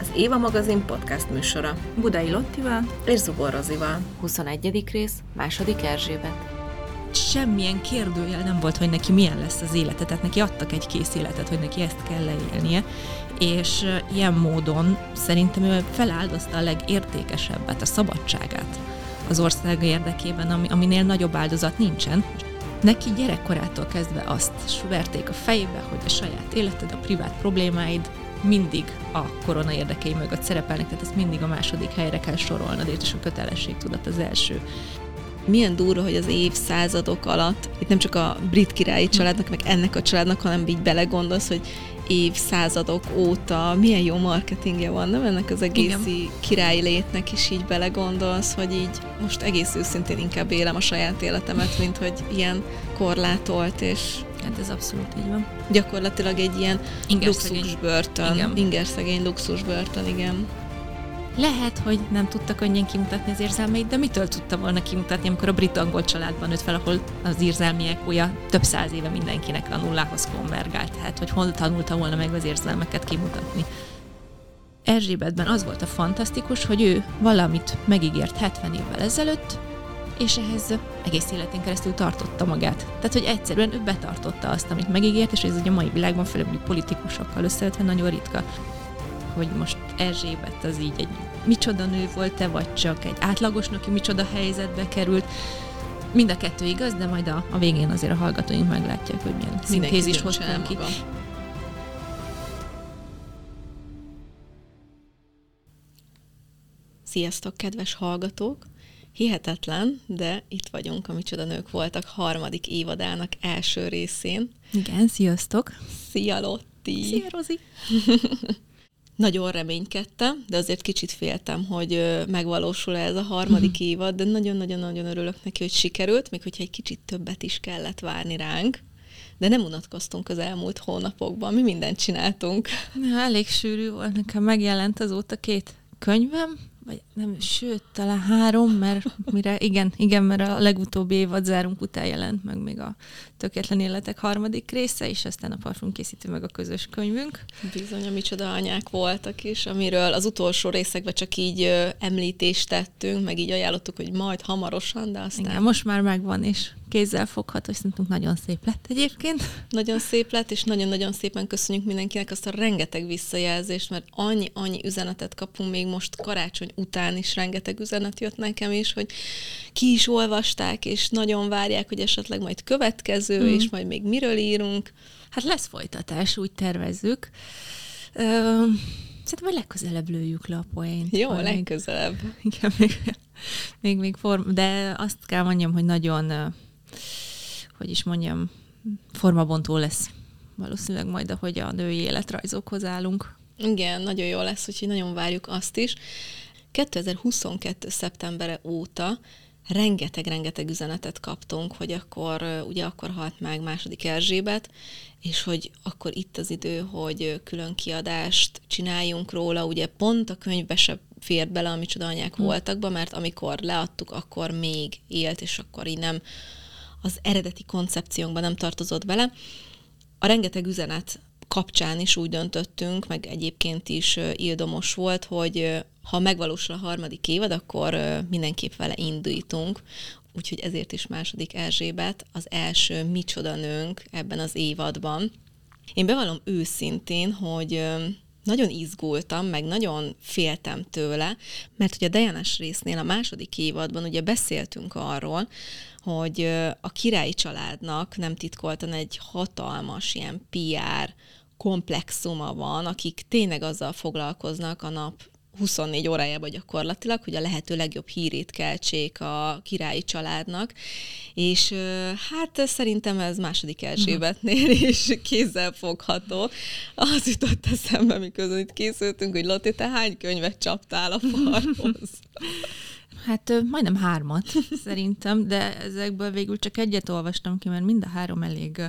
Az Éva magazin podcast műsora. Budai Lottival és Zubor Rozival. 21. rész, második Erzsébet. Semmilyen kérdőjel nem volt, hogy neki milyen lesz az élete, tehát neki adtak egy kész életet, hogy neki ezt kell leélnie, és ilyen módon szerintem ő feláldozta a legértékesebbet, a szabadságát az ország érdekében, ami, aminél nagyobb áldozat nincsen. Neki gyerekkorától kezdve azt verték a fejébe, hogy a saját életed, a privát problémáid mindig a korona érdekei mögött szerepelnek, tehát ezt mindig a második helyre kell sorolnod, és a kötelességtudat az első. Milyen durva, hogy az évszázadok alatt, itt nem csak a brit királyi családnak, meg ennek a családnak, hanem így belegondolsz, hogy évszázadok óta milyen jó marketingje van, nem ennek az egész királyi létnek is így belegondolsz, hogy így most egész őszintén inkább élem a saját életemet, mint hogy ilyen korlátolt és Hát ez abszolút így van. Gyakorlatilag egy ilyen luxusbörtön. Igen. Ingerszegény luxusbörtön, igen. Lehet, hogy nem tudta könnyen kimutatni az érzelmeit, de mitől tudta volna kimutatni, amikor a brit-angol családban nőtt fel, ahol az érzelmiek olyan több száz éve mindenkinek a nullához konvergált. Tehát, hogy hol tanulta volna meg az érzelmeket kimutatni. Erzsébetben az volt a fantasztikus, hogy ő valamit megígért 70 évvel ezelőtt, és ehhez egész életén keresztül tartotta magát. Tehát, hogy egyszerűen ő betartotta azt, amit megígért, és ez ugye a mai világban, főleg politikusokkal összevetve nagyon ritka hogy most Erzsébet az így egy micsoda nő volt-e, vagy csak egy átlagos aki micsoda helyzetbe került. Mind a kettő igaz, de majd a, a végén azért a hallgatóink meglátják, hogy milyen szintézis hoztam ki. Sziasztok, kedves hallgatók! Hihetetlen, de itt vagyunk, a Micsoda Nők voltak harmadik évadának első részén. Igen, sziasztok! Szia Lotti! Szia Rozi! Nagyon reménykedtem, de azért kicsit féltem, hogy megvalósul ez a harmadik uh-huh. évad, de nagyon-nagyon-nagyon örülök neki, hogy sikerült, még hogyha egy kicsit többet is kellett várni ránk. De nem unatkoztunk az elmúlt hónapokban, mi mindent csináltunk. Ja, elég sűrű volt, nekem megjelent azóta két könyvem, vagy nem, sőt, talán három, mert mire, igen, igen, mert a legutóbbi évad zárunk után jelent meg még a Tökéletlen Életek harmadik része, és aztán a parfum készítő meg a közös könyvünk. Bizony, a micsoda anyák voltak is, amiről az utolsó részekben csak így ö, említést tettünk, meg így ajánlottuk, hogy majd hamarosan, de aztán... Igen, most már megvan, és kézzel fogható, és szerintem nagyon szép lett egyébként. Nagyon szép lett, és nagyon-nagyon szépen köszönjük mindenkinek azt a rengeteg visszajelzést, mert annyi-annyi üzenetet kapunk még most karácsony után is rengeteg üzenet jött nekem is, hogy ki is olvasták, és nagyon várják, hogy esetleg majd következő, mm. és majd még miről írunk. Hát lesz folytatás, úgy tervezzük. Ö, szerintem majd legközelebb lőjük le a poént. Jó, legközelebb. Még, igen, még, még, még form, de azt kell mondjam, hogy nagyon, hogy is mondjam, formabontó lesz valószínűleg majd, ahogy a női életrajzokhoz állunk. Igen, nagyon jó lesz, úgyhogy nagyon várjuk azt is. 2022. szeptembere óta rengeteg-rengeteg üzenetet kaptunk, hogy akkor, ugye akkor halt meg második Erzsébet, és hogy akkor itt az idő, hogy külön kiadást csináljunk róla, ugye pont a könyvbe se fért bele, ami anyák hmm. voltak, mert amikor leadtuk, akkor még élt, és akkor így nem az eredeti koncepciónkban nem tartozott bele. A rengeteg üzenet kapcsán is úgy döntöttünk, meg egyébként is ildomos volt, hogy ha megvalósul a harmadik évad, akkor mindenképp vele indítunk, úgyhogy ezért is második Erzsébet az első micsoda nőnk ebben az évadban. Én bevallom őszintén, hogy nagyon izgultam, meg nagyon féltem tőle, mert ugye a Dejanes résznél a második évadban ugye beszéltünk arról, hogy a királyi családnak nem titkoltan egy hatalmas ilyen PR komplexuma van, akik tényleg azzal foglalkoznak a nap 24 órájában gyakorlatilag, hogy a lehető legjobb hírét keltsék a királyi családnak, és hát szerintem ez második Erzsébetnél is kézzel fogható. Az jutott eszembe, miközben itt készültünk, hogy Lotti, te hány könyvet csaptál a falhoz? Hát majdnem hármat szerintem, de ezekből végül csak egyet olvastam ki, mert mind a három elég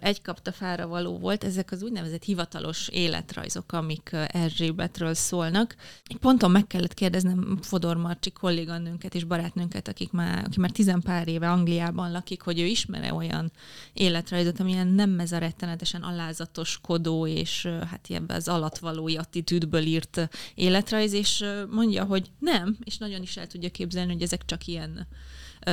egy kapta fára való volt. Ezek az úgynevezett hivatalos életrajzok, amik Erzsébetről szólnak. Ponton meg kellett kérdeznem Fodor Marcsi kolléganőnket és barátnőnket, akik már, aki már tizen pár éve Angliában lakik, hogy ő ismere olyan életrajzot, amilyen nem ez a rettenetesen alázatoskodó és hát ilyen az alatvalói attitűdből írt életrajz, és mondja, hogy nem, és nagyon is el tudja képzelni, hogy ezek csak ilyen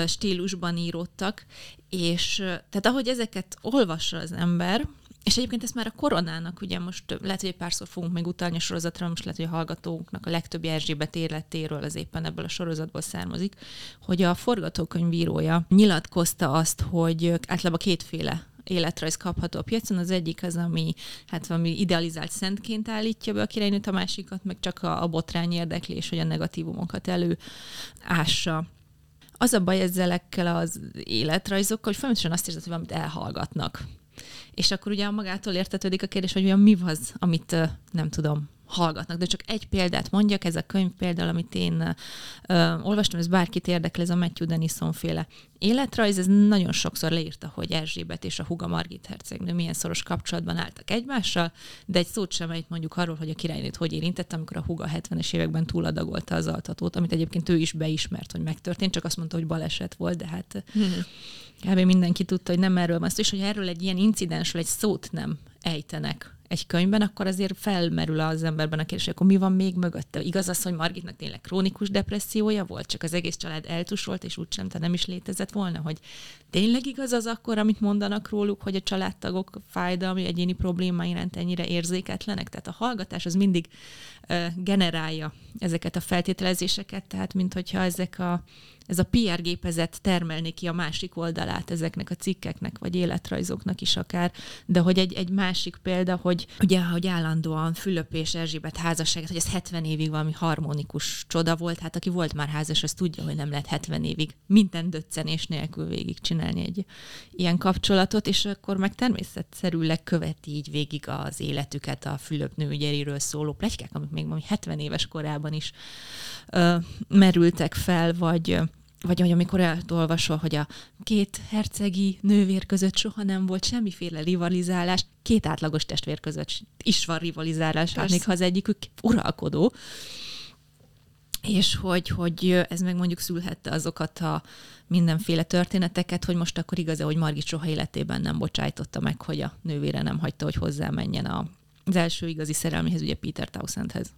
stílusban íródtak, és tehát ahogy ezeket olvassa az ember, és egyébként ezt már a koronának, ugye most lehet, hogy egy párszor fogunk még utalni a sorozatra, most lehet, hogy a hallgatóknak a legtöbb Erzsébet életéről az éppen ebből a sorozatból származik, hogy a forgatókönyvírója nyilatkozta azt, hogy általában kétféle életrajz kapható a piacon. Az egyik az, ami hát valami idealizált szentként állítja be a királynőt, a másikat meg csak a, a botrány érdekli, és hogy a negatívumokat elő ássa az a baj ezzelekkel az életrajzokkal, hogy folyamatosan azt érzed, hogy valamit elhallgatnak. És akkor ugye magától értetődik a kérdés, hogy mi az, amit nem tudom, hallgatnak. De csak egy példát mondjak, ez a könyv például, amit én ö, olvastam, ez bárkit érdekel, ez a Matthew Denison féle életrajz, ez nagyon sokszor leírta, hogy Erzsébet és a huga Margit hercegnő milyen szoros kapcsolatban álltak egymással, de egy szót sem ejt mondjuk arról, hogy a királynőt hogy érintett, amikor a huga 70-es években túladagolta az altatót, amit egyébként ő is beismert, hogy megtörtént, csak azt mondta, hogy baleset volt, de hát hmm. kb. mindenki tudta, hogy nem erről van szó, és hogy erről egy ilyen incidensről egy szót nem ejtenek egy könyvben, akkor azért felmerül az emberben a kérdés, akkor mi van még mögötte? Igaz az, hogy Margitnak tényleg krónikus depressziója volt, csak az egész család eltusolt, és úgysem te nem is létezett volna, hogy tényleg igaz az akkor, amit mondanak róluk, hogy a családtagok fájdalmi, egyéni problémái iránt ennyire érzéketlenek? Tehát a hallgatás az mindig generálja ezeket a feltételezéseket, tehát mint hogyha ezek a ez a PR gépezet termelni ki a másik oldalát ezeknek a cikkeknek, vagy életrajzoknak is akár, de hogy egy, egy másik példa, hogy ugye, hogy állandóan Fülöp és Erzsébet házasságet, hogy ez 70 évig valami harmonikus csoda volt, hát aki volt már házas, az tudja, hogy nem lehet 70 évig minden döccenés nélkül végig csinálni egy ilyen kapcsolatot, és akkor meg természetszerűleg követi így végig az életüket a Fülöp nőgyeriről szóló plegykák, amik még 70 éves korában is ö, merültek fel, vagy vagy hogy amikor elolvasol, hogy a két hercegi nővér között soha nem volt semmiféle rivalizálás, két átlagos testvér között is van rivalizálás, hát még ha az egyikük uralkodó, és hogy, hogy ez meg mondjuk szülhette azokat a mindenféle történeteket, hogy most akkor igaz hogy Margit soha életében nem bocsájtotta meg, hogy a nővére nem hagyta, hogy hozzá menjen az első igazi szerelméhez, ugye Peter Townsendhez.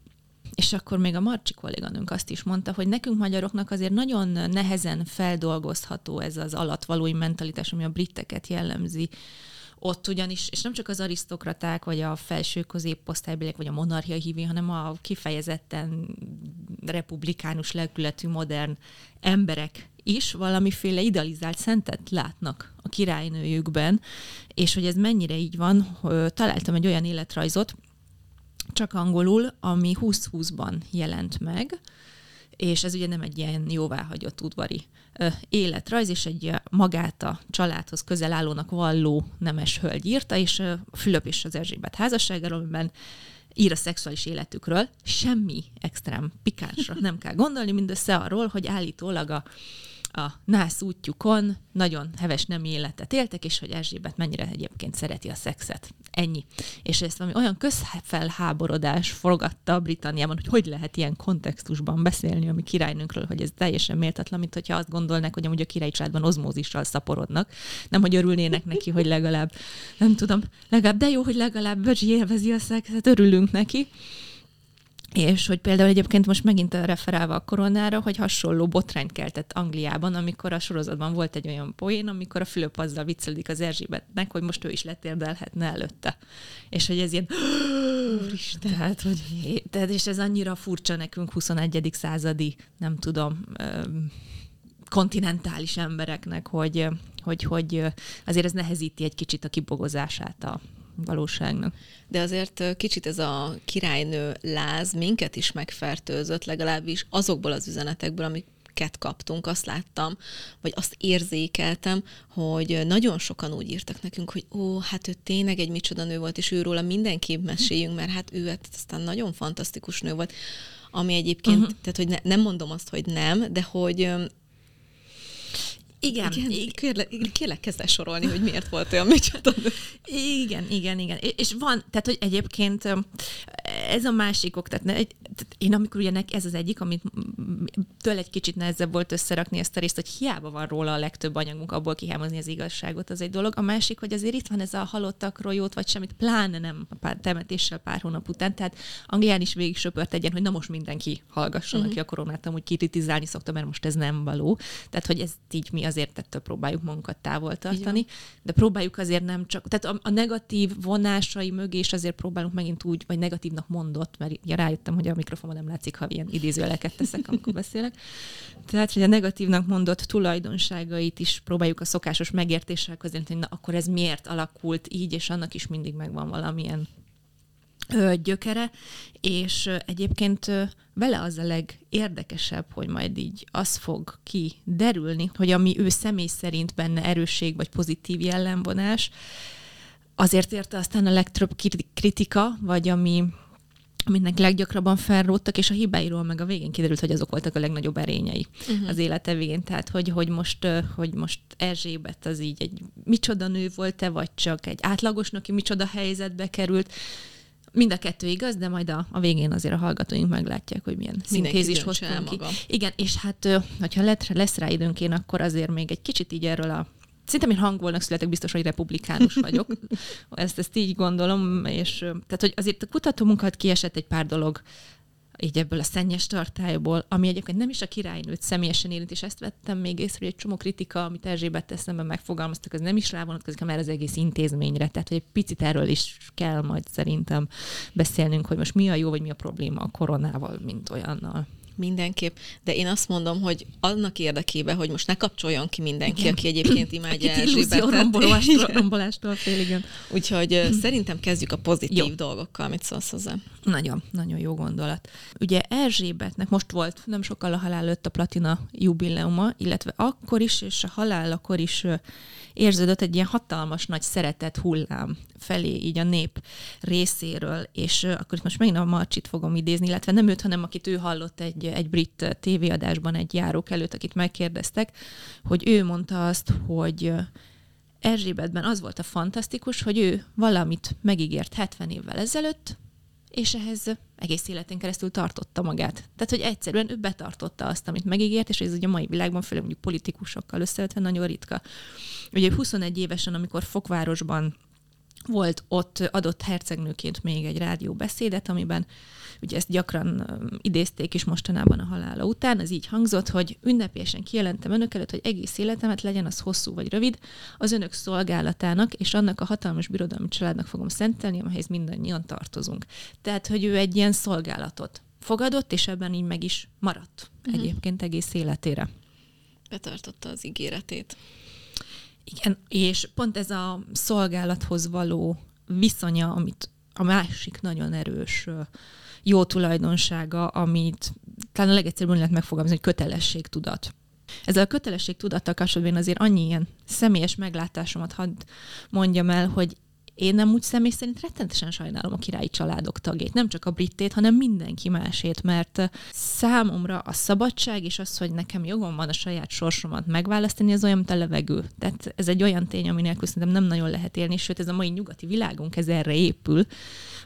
És akkor még a Marcsi kolléganőnk azt is mondta, hogy nekünk magyaroknak azért nagyon nehezen feldolgozható ez az alatvalói mentalitás, ami a briteket jellemzi, ott ugyanis, és nem csak az arisztokraták, vagy a felső középposztálybeliek, vagy a monarchia hívő, hanem a kifejezetten republikánus lelkületű modern emberek is valamiféle idealizált szentet látnak a királynőjükben, és hogy ez mennyire így van, találtam egy olyan életrajzot, csak angolul, ami 2020-ban jelent meg, és ez ugye nem egy ilyen jóváhagyott udvari életrajz, és egy magát a családhoz közel állónak valló nemes hölgy írta, és Fülöp és az Erzsébet házasságáról, amiben ír a szexuális életükről, semmi extrém pikánsra nem kell gondolni, mindössze arról, hogy állítólag a a nász útjukon nagyon heves nem életet éltek, és hogy Erzsébet mennyire egyébként szereti a szexet. Ennyi. És ezt valami olyan közfelháborodás forgatta Britanniában, hogy hogy lehet ilyen kontextusban beszélni a mi királynőnkről, hogy ez teljesen méltatlan, mint hogyha azt gondolnák, hogy amúgy a királyi családban ozmózissal szaporodnak, nem hogy örülnének neki, hogy legalább, nem tudom, legalább, de jó, hogy legalább Böcsi élvezi a szexet, örülünk neki. És hogy például egyébként most megint referálva a koronára, hogy hasonló botrányt keltett Angliában, amikor a sorozatban volt egy olyan poén, amikor a Fülöp azzal viccelődik az Erzsébetnek, hogy most ő is letérdelhetne előtte. És hogy ez ilyen... Úristen. Tehát, hogy, tehát, és ez annyira furcsa nekünk 21. századi, nem tudom, kontinentális embereknek, hogy, hogy, hogy azért ez nehezíti egy kicsit a kibogozását a, valóságnak. De azért kicsit ez a királynő láz minket is megfertőzött, legalábbis azokból az üzenetekből, amik ket kaptunk, azt láttam, vagy azt érzékeltem, hogy nagyon sokan úgy írtak nekünk, hogy ó, hát ő tényleg egy micsoda nő volt, és őróla mindenképp meséljünk, mert hát ő hát aztán nagyon fantasztikus nő volt, ami egyébként, uh-huh. tehát hogy ne, nem mondom azt, hogy nem, de hogy igen. igen kérlek, kérlek kezd el sorolni, hogy miért volt olyan micsoda. Igen, igen, igen. És van, tehát, hogy egyébként ez a másik ok, tehát, ne, tehát én amikor ugye ez az egyik, amit tőle egy kicsit nehezebb volt összerakni ezt a részt, hogy hiába van róla a legtöbb anyagunk, abból kihámozni az igazságot, az egy dolog. A másik, hogy azért itt van ez a halottakról jót, vagy semmit, pláne nem a pár, temetéssel pár hónap után. Tehát Anglián is végig söpört egyen, hogy na most mindenki hallgasson, uh-huh. aki a koronát amúgy kritizálni szokta, mert most ez nem való. Tehát, hogy ez így mi azért ettől próbáljuk magunkat távol tartani, Igen. de próbáljuk azért nem csak, tehát a, a negatív vonásai mögé is azért próbálunk megint úgy, vagy negatívnak mondott, mert ja, rájöttem, hogy a mikrofonban nem látszik, ha ilyen idézőjeleket teszek, amikor beszélek. Tehát, hogy a negatívnak mondott tulajdonságait is próbáljuk a szokásos megértéssel hogy na, akkor ez miért alakult így, és annak is mindig megvan valamilyen gyökere, és egyébként vele az a legérdekesebb, hogy majd így az fog kiderülni, hogy ami ő személy szerint benne erősség vagy pozitív jellemvonás, azért érte aztán a legtöbb kritika, vagy ami aminek leggyakrabban felróttak, és a hibáiról meg a végén kiderült, hogy azok voltak a legnagyobb erényei uh-huh. az élete végén. Tehát, hogy, hogy, most, hogy most Erzsébet az így egy micsoda nő volt-e, vagy csak egy átlagos aki micsoda helyzetbe került. Mind a kettő igaz, de majd a, a végén azért a hallgatóink meglátják, hogy milyen szintézis hoztunk ki. Maga. Igen, és hát, hogyha lesz, lesz rá időnk én, akkor azért még egy kicsit így erről a Szerintem én hangolnak születek, biztos, hogy republikánus vagyok. ezt, ezt így gondolom, és tehát, hogy azért a kutatómunkat kiesett egy pár dolog, így ebből a szennyes tartályból, ami egyébként nem is a királynőt személyesen érint, és ezt vettem még észre, hogy egy csomó kritika, amit Erzsébet eszemben megfogalmaztak, az nem is rávonatkozik, mert az egész intézményre. Tehát, hogy egy picit erről is kell majd szerintem beszélnünk, hogy most mi a jó, vagy mi a probléma a koronával, mint olyannal. Mindenképp, de én azt mondom, hogy annak érdekében, hogy most ne kapcsoljon ki mindenki, igen. aki egyébként imádja Erzsébetet. rombolástól, fél, igen. Úgyhogy hm. szerintem kezdjük a pozitív jó. dolgokkal, mit szólsz hozzá. Nagyon, nagyon jó gondolat. Ugye Erzsébetnek most volt nem sokkal a halál előtt a platina jubileuma, illetve akkor is, és a halálakor is érződött egy ilyen hatalmas nagy szeretet hullám felé így a nép részéről, és akkor itt most megint a Marcsit fogom idézni, illetve nem őt, hanem akit ő hallott egy, egy brit tévéadásban egy járók előtt, akit megkérdeztek, hogy ő mondta azt, hogy Erzsébetben az volt a fantasztikus, hogy ő valamit megígért 70 évvel ezelőtt, és ehhez egész életén keresztül tartotta magát. Tehát, hogy egyszerűen ő betartotta azt, amit megígért, és ez ugye a mai világban, főleg mondjuk politikusokkal összevetve nagyon ritka. Ugye 21 évesen, amikor Fokvárosban volt ott adott hercegnőként még egy rádióbeszédet, amiben ugye ezt gyakran idézték is mostanában a halála után, az így hangzott, hogy ünnepélyesen kijelentem önök előtt, hogy egész életemet legyen az hosszú vagy rövid, az önök szolgálatának és annak a hatalmas birodalmi családnak fogom szentelni, amelyhez mindannyian tartozunk. Tehát, hogy ő egy ilyen szolgálatot fogadott, és ebben így meg is maradt uh-huh. egyébként egész életére. Betartotta az ígéretét. Igen, és pont ez a szolgálathoz való viszonya, amit a másik nagyon erős jó tulajdonsága, amit talán a legegyszerűbb lehet megfogalmazni, hogy kötelességtudat. Ezzel a kötelességtudattal kapcsolatban azért annyi ilyen személyes meglátásomat hadd mondjam el, hogy én nem úgy személy szerint rettenetesen sajnálom a királyi családok tagjait, nem csak a brittét, hanem mindenki másét, mert számomra a szabadság és az, hogy nekem jogom van a saját sorsomat megválasztani, az olyan, mint a levegő. Tehát ez egy olyan tény, ami nélkül szerintem nem nagyon lehet élni, sőt ez a mai nyugati világunk ez erre épül,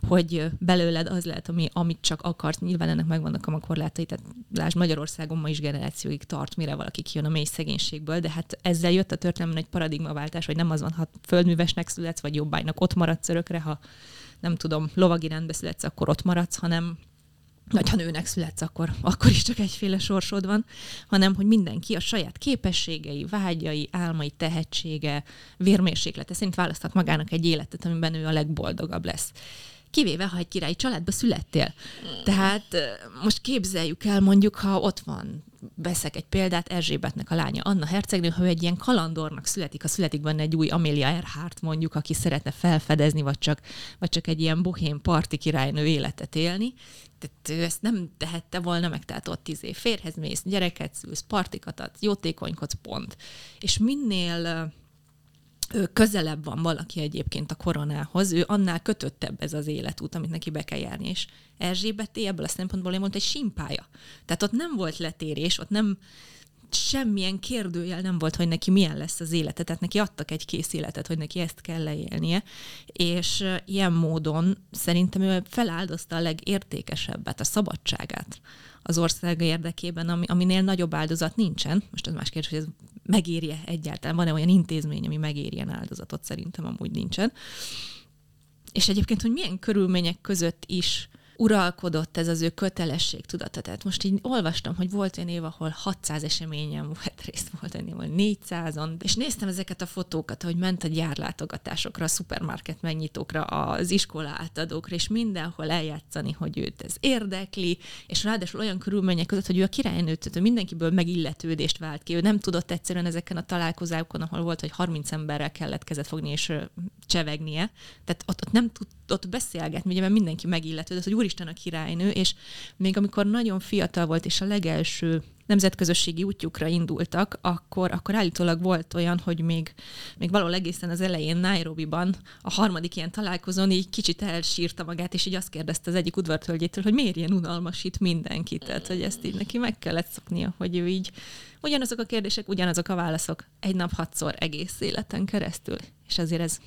hogy belőled az lehet, ami, amit csak akarsz. Nyilván ennek megvannak a korlátai, tehát lásd, Magyarországon ma is generációig tart, mire valaki kijön a mély szegénységből, de hát ezzel jött a történelmen egy paradigmaváltás, hogy nem az van, ha földművesnek születsz, vagy jobbágynak ott maradsz örökre, ha nem tudom, lovagi rendbe születsz, akkor ott maradsz, hanem vagy ha nőnek születsz, akkor, akkor is csak egyféle sorsod van, hanem hogy mindenki a saját képességei, vágyai, álmai, tehetsége, vérmérséklete szerint választhat magának egy életet, amiben ő a legboldogabb lesz. Kivéve, ha egy királyi családba születtél. Tehát most képzeljük el, mondjuk, ha ott van, veszek egy példát, Erzsébetnek a lánya, Anna hercegnő, ha egy ilyen kalandornak születik, ha születik benne egy új Amelia Earhart mondjuk, aki szeretne felfedezni, vagy csak, vagy csak egy ilyen bohém parti királynő életet élni, tehát ő ezt nem tehette volna meg, tehát ott tíz év férhez mész, gyereket szülsz, partikat adsz, jótékonykodsz, pont. És minél közelebb van valaki egyébként a koronához, ő annál kötöttebb ez az életút, amit neki be kell járni. És Erzsébeté ebből a szempontból én mondta, egy simpája. Tehát ott nem volt letérés, ott nem, semmilyen kérdőjel nem volt, hogy neki milyen lesz az élete, tehát neki adtak egy kész életet, hogy neki ezt kell leélnie, és ilyen módon szerintem ő feláldozta a legértékesebbet, a szabadságát az ország érdekében, ami, aminél nagyobb áldozat nincsen. Most ez más kérdés, hogy ez megérje egyáltalán. Van-e olyan intézmény, ami megérjen áldozatot? Szerintem amúgy nincsen. És egyébként, hogy milyen körülmények között is uralkodott ez az ő kötelesség tudata. Tehát most így olvastam, hogy volt olyan év, ahol 600 eseményen volt részt, volt olyan év, ahol 400-on, és néztem ezeket a fotókat, hogy ment a gyárlátogatásokra, a szupermarket megnyitókra, az iskola átadókra, és mindenhol eljátszani, hogy őt ez érdekli, és ráadásul olyan körülmények között, hogy ő a királynőt, tehát mindenkiből megilletődést vált ki, ő nem tudott egyszerűen ezeken a találkozásokon, ahol volt, hogy 30 emberrel kellett kezet fogni és csevegnie, tehát ott, ott nem tud ott beszélgetni, ugye, mert mindenki megilletődött, hogy úristen a királynő, és még amikor nagyon fiatal volt, és a legelső nemzetközösségi útjukra indultak, akkor, akkor állítólag volt olyan, hogy még, még valahol egészen az elején Nairobi-ban a harmadik ilyen találkozón így kicsit elsírta magát, és így azt kérdezte az egyik udvartölgyétől, hogy miért ilyen unalmasít mindenkit, tehát hogy ezt így neki meg kellett szoknia, hogy ő így ugyanazok a kérdések, ugyanazok a válaszok, egy nap hatszor egész életen keresztül, és azért ez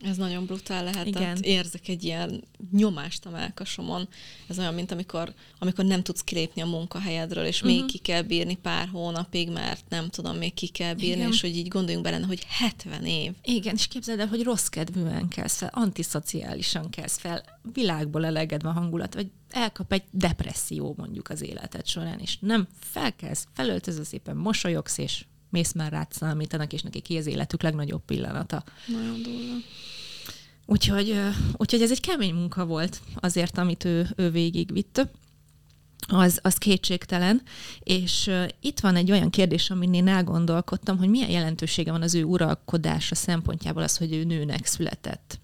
ez nagyon brutál lehet. Igen. Tehát érzek egy ilyen nyomást a melkasomon. Ez olyan, mint amikor, amikor nem tudsz kilépni a munkahelyedről, és uh-huh. még ki kell bírni pár hónapig, mert nem tudom, még ki kell bírni, Igen. és hogy így gondoljunk bele, hogy 70 év. Igen, és képzeld el, hogy rossz kedvűen kezd fel, antiszociálisan kezd fel, világból eleged van hangulat, vagy elkap egy depresszió mondjuk az életed során, és nem felkezd, felöltöző szépen, mosolyogsz, és mész már rád számítanak, és neki ki az életük legnagyobb pillanata. Nagyon durva. Úgyhogy, úgyhogy ez egy kemény munka volt azért, amit ő, ő végigvitt. Az, az kétségtelen, és itt van egy olyan kérdés, amin én elgondolkodtam, hogy milyen jelentősége van az ő uralkodása szempontjából az, hogy ő nőnek született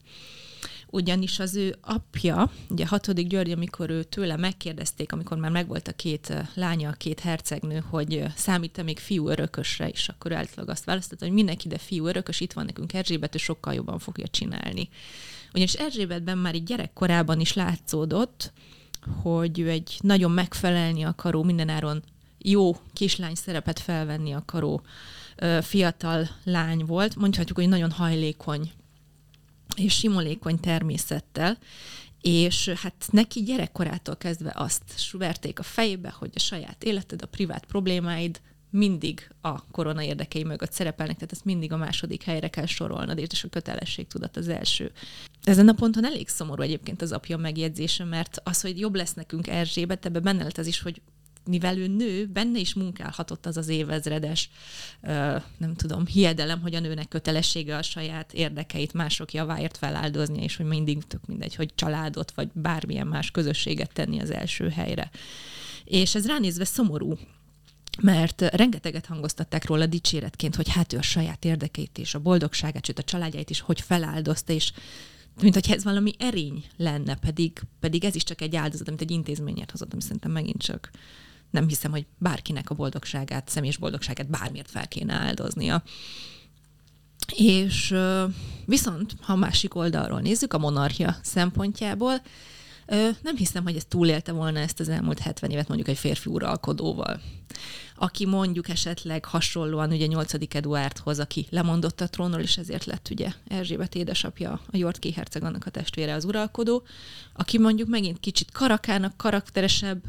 ugyanis az ő apja, ugye hatodik György, amikor ő tőle megkérdezték, amikor már megvolt a két lánya, a két hercegnő, hogy számít-e még fiú örökösre, és akkor általában azt választotta, hogy mindenki, de fiú örökös, itt van nekünk Erzsébet, ő sokkal jobban fogja csinálni. Ugyanis Erzsébetben már így gyerekkorában is látszódott, hogy ő egy nagyon megfelelni akaró, mindenáron jó kislány szerepet felvenni akaró fiatal lány volt. Mondhatjuk, hogy nagyon hajlékony és simolékony természettel, és hát neki gyerekkorától kezdve azt suverték a fejébe, hogy a saját életed, a privát problémáid mindig a korona érdekei mögött szerepelnek, tehát ezt mindig a második helyre kell sorolnod, és a kötelesség tudat az első. Ezen a ponton elég szomorú egyébként az apja megjegyzése, mert az, hogy jobb lesz nekünk Erzsébet, ebbe benne lett az is, hogy mivel ő nő, benne is munkálhatott az az évezredes, nem tudom, hiedelem, hogy a nőnek kötelessége a saját érdekeit mások javáért feláldozni, és hogy mindig tök mindegy, hogy családot, vagy bármilyen más közösséget tenni az első helyre. És ez ránézve szomorú, mert rengeteget hangoztatták róla dicséretként, hogy hát ő a saját érdekeit és a boldogságát, sőt a családjait is hogy feláldozta, és mint hogy ez valami erény lenne, pedig, pedig ez is csak egy áldozat, amit egy intézményért hozott, ami szerintem megint csak nem hiszem, hogy bárkinek a boldogságát, személyes boldogságát bármiért fel kéne áldoznia. És viszont, ha másik oldalról nézzük, a monarchia szempontjából, nem hiszem, hogy ez túlélte volna ezt az elmúlt 70 évet mondjuk egy férfi uralkodóval, aki mondjuk esetleg hasonlóan ugye 8. Eduárdhoz, aki lemondott a trónról, és ezért lett ugye Erzsébet édesapja, a Jortki herceg, annak a testvére az uralkodó, aki mondjuk megint kicsit karakának, karakteresebb,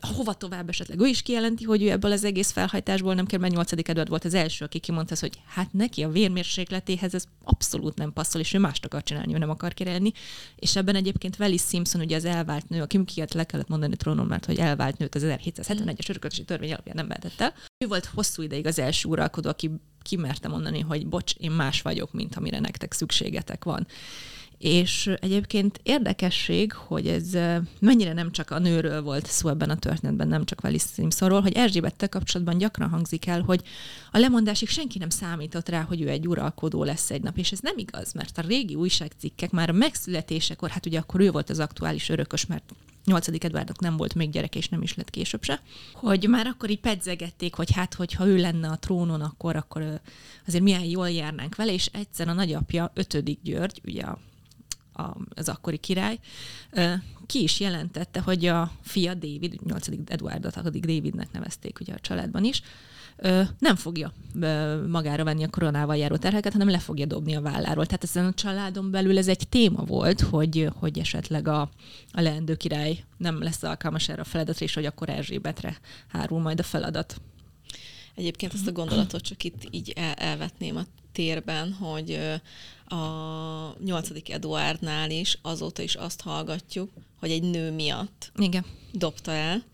hova tovább esetleg ő is kijelenti, hogy ő ebből az egész felhajtásból nem kell, mert 8. Edward volt az első, aki kimondta hogy hát neki a vérmérsékletéhez ez abszolút nem passzol, és ő mást akar csinálni, ő nem akar kirelni. És ebben egyébként Willis Simpson, ugye az elvált nő, aki miatt le kellett mondani trónon, mert hogy elvált nőt az 1771-es örökötési törvény alapján nem vehetett el. Ő volt hosszú ideig az első uralkodó, aki kimerte mondani, hogy bocs, én más vagyok, mint amire nektek szükségetek van. És egyébként érdekesség, hogy ez mennyire nem csak a nőről volt szó ebben a történetben, nem csak Wallis Simpsonról, hogy Erzsébettel kapcsolatban gyakran hangzik el, hogy a lemondásig senki nem számított rá, hogy ő egy uralkodó lesz egy nap, és ez nem igaz, mert a régi újságcikkek már a megszületésekor, hát ugye akkor ő volt az aktuális örökös, mert 8. Edwardnak nem volt még gyerek, és nem is lett később se, hogy már akkor így pedzegették, hogy hát, hogyha ő lenne a trónon, akkor, akkor azért milyen jól járnánk vele, és egyszer a nagyapja, 5. György, ugye a az akkori király, ki is jelentette, hogy a fia David, 8. Edwardot, akik Davidnek nevezték ugye a családban is, nem fogja magára venni a koronával járó terheket, hanem le fogja dobni a válláról. Tehát ezen a családon belül ez egy téma volt, hogy, hogy esetleg a, a leendő király nem lesz alkalmas erre a feladatra, és hogy akkor Erzsébetre hárul majd a feladat. Egyébként ezt a gondolatot csak itt így el, elvetném a térben, hogy a nyolcadik Eduardnál is azóta is azt hallgatjuk, hogy egy nő miatt Igen. dobta el,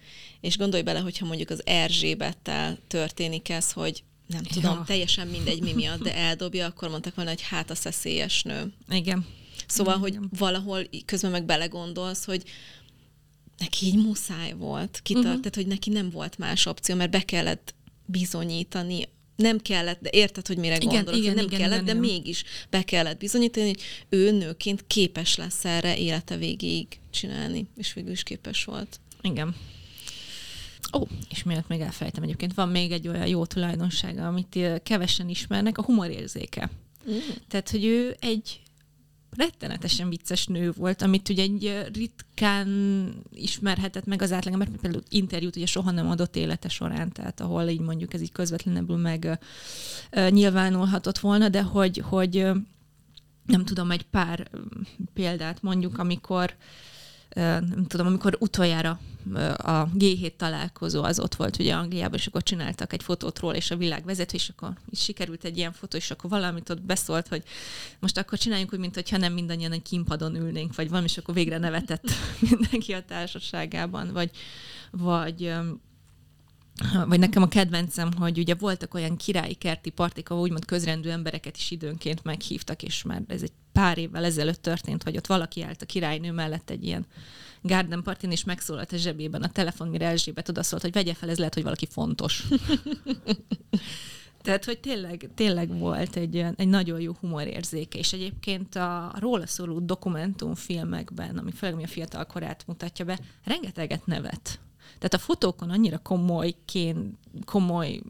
és gondolj bele, hogyha mondjuk az Erzsébettel történik ez, hogy nem tudom, ja. teljesen mindegy mi miatt, de eldobja, akkor mondtak volna, hogy hát a szeszélyes nő. Igen. Szóval, hogy valahol közben meg belegondolsz, hogy neki így muszáj volt kitart, uh-huh. tehát hogy neki nem volt más opció, mert be kellett bizonyítani nem kellett, de érted, hogy mire igen, gondolok, igen, nem igen, kellett, igen, de igen. mégis be kellett bizonyítani, hogy ő nőként képes lesz erre élete végéig csinálni, és végül is képes volt. Igen. Ó, és miért még elfelejtem egyébként, van még egy olyan jó tulajdonsága, amit kevesen ismernek, a humorérzéke. Mm. Tehát, hogy ő egy rettenetesen vicces nő volt, amit ugye egy ritkán ismerhetett meg az átlagember, mert például interjút ugye soha nem adott élete során, tehát ahol így mondjuk ez így közvetlenebbül meg nyilvánulhatott volna, de hogy, hogy nem tudom, egy pár példát mondjuk, amikor uh, nem tudom, amikor utoljára a G7 találkozó az ott volt ugye Angliában, és akkor csináltak egy fotót róla, és a világ vezető, és akkor is sikerült egy ilyen fotó, és akkor valamit ott beszólt, hogy most akkor csináljunk úgy, mintha nem mindannyian egy kimpadon ülnénk, vagy valami, és akkor végre nevetett mindenki a társaságában, vagy, vagy vagy nekem a kedvencem, hogy ugye voltak olyan királyi kerti partik, ahol úgymond közrendű embereket is időnként meghívtak, és már ez egy pár évvel ezelőtt történt, hogy ott valaki állt a királynő mellett egy ilyen garden partin, és megszólalt a zsebében a telefon, mire Erzsébet odaszólt, hogy vegye fel, ez lehet, hogy valaki fontos. Tehát, hogy tényleg, tényleg volt egy, egy nagyon jó humorérzéke, és egyébként a róla szóló dokumentumfilmekben, ami főleg mi a fiatal korát mutatja be, rengeteget nevet tehát a fotókon annyira komoly, kén, komoly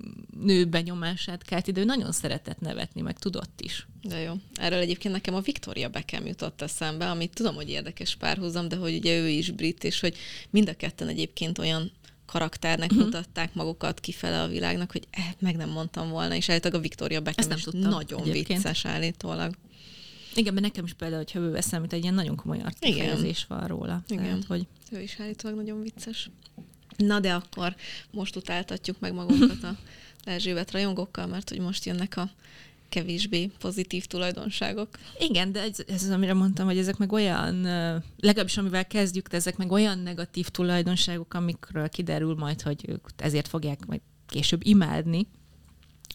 nőbenyomását kelt idő, nagyon szeretett nevetni, meg tudott is. De jó. Erről egyébként nekem a Victoria Beckham jutott eszembe, amit tudom, hogy érdekes párhuzam, de hogy ugye ő is brit, és hogy mind a ketten egyébként olyan karakternek uh-huh. mutatták magukat kifele a világnak, hogy eh, meg nem mondtam volna, és állítólag a Victoria Beckham nem is tudtam, nagyon egyébként. vicces állítólag. Igen, mert nekem is például, hogyha ő veszem, mint egy ilyen nagyon komoly arckifejezés van róla. Igen. Tehát, hogy... Ő is állítólag nagyon vicces. Na de akkor most utáltatjuk meg magunkat a Erzsébet rajongókkal, mert hogy most jönnek a kevésbé pozitív tulajdonságok. Igen, de ez, ez az, amire mondtam, hogy ezek meg olyan, legalábbis amivel kezdjük, de ezek meg olyan negatív tulajdonságok, amikről kiderül majd, hogy ők ezért fogják majd később imádni.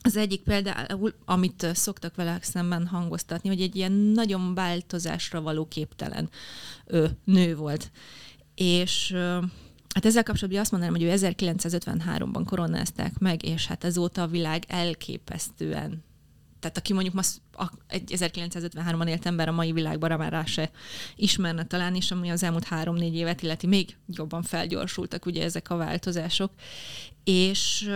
Az egyik például, amit szoktak vele szemben hangoztatni, hogy egy ilyen nagyon változásra való képtelen ő, nő volt. És Hát ezzel kapcsolatban azt mondanám, hogy ő 1953-ban koronázták meg, és hát ezóta a világ elképesztően tehát aki mondjuk most egy 1953-ban élt ember a mai világban már rá se ismerne talán, és ami az elmúlt három-négy évet illeti, még jobban felgyorsultak ugye ezek a változások. És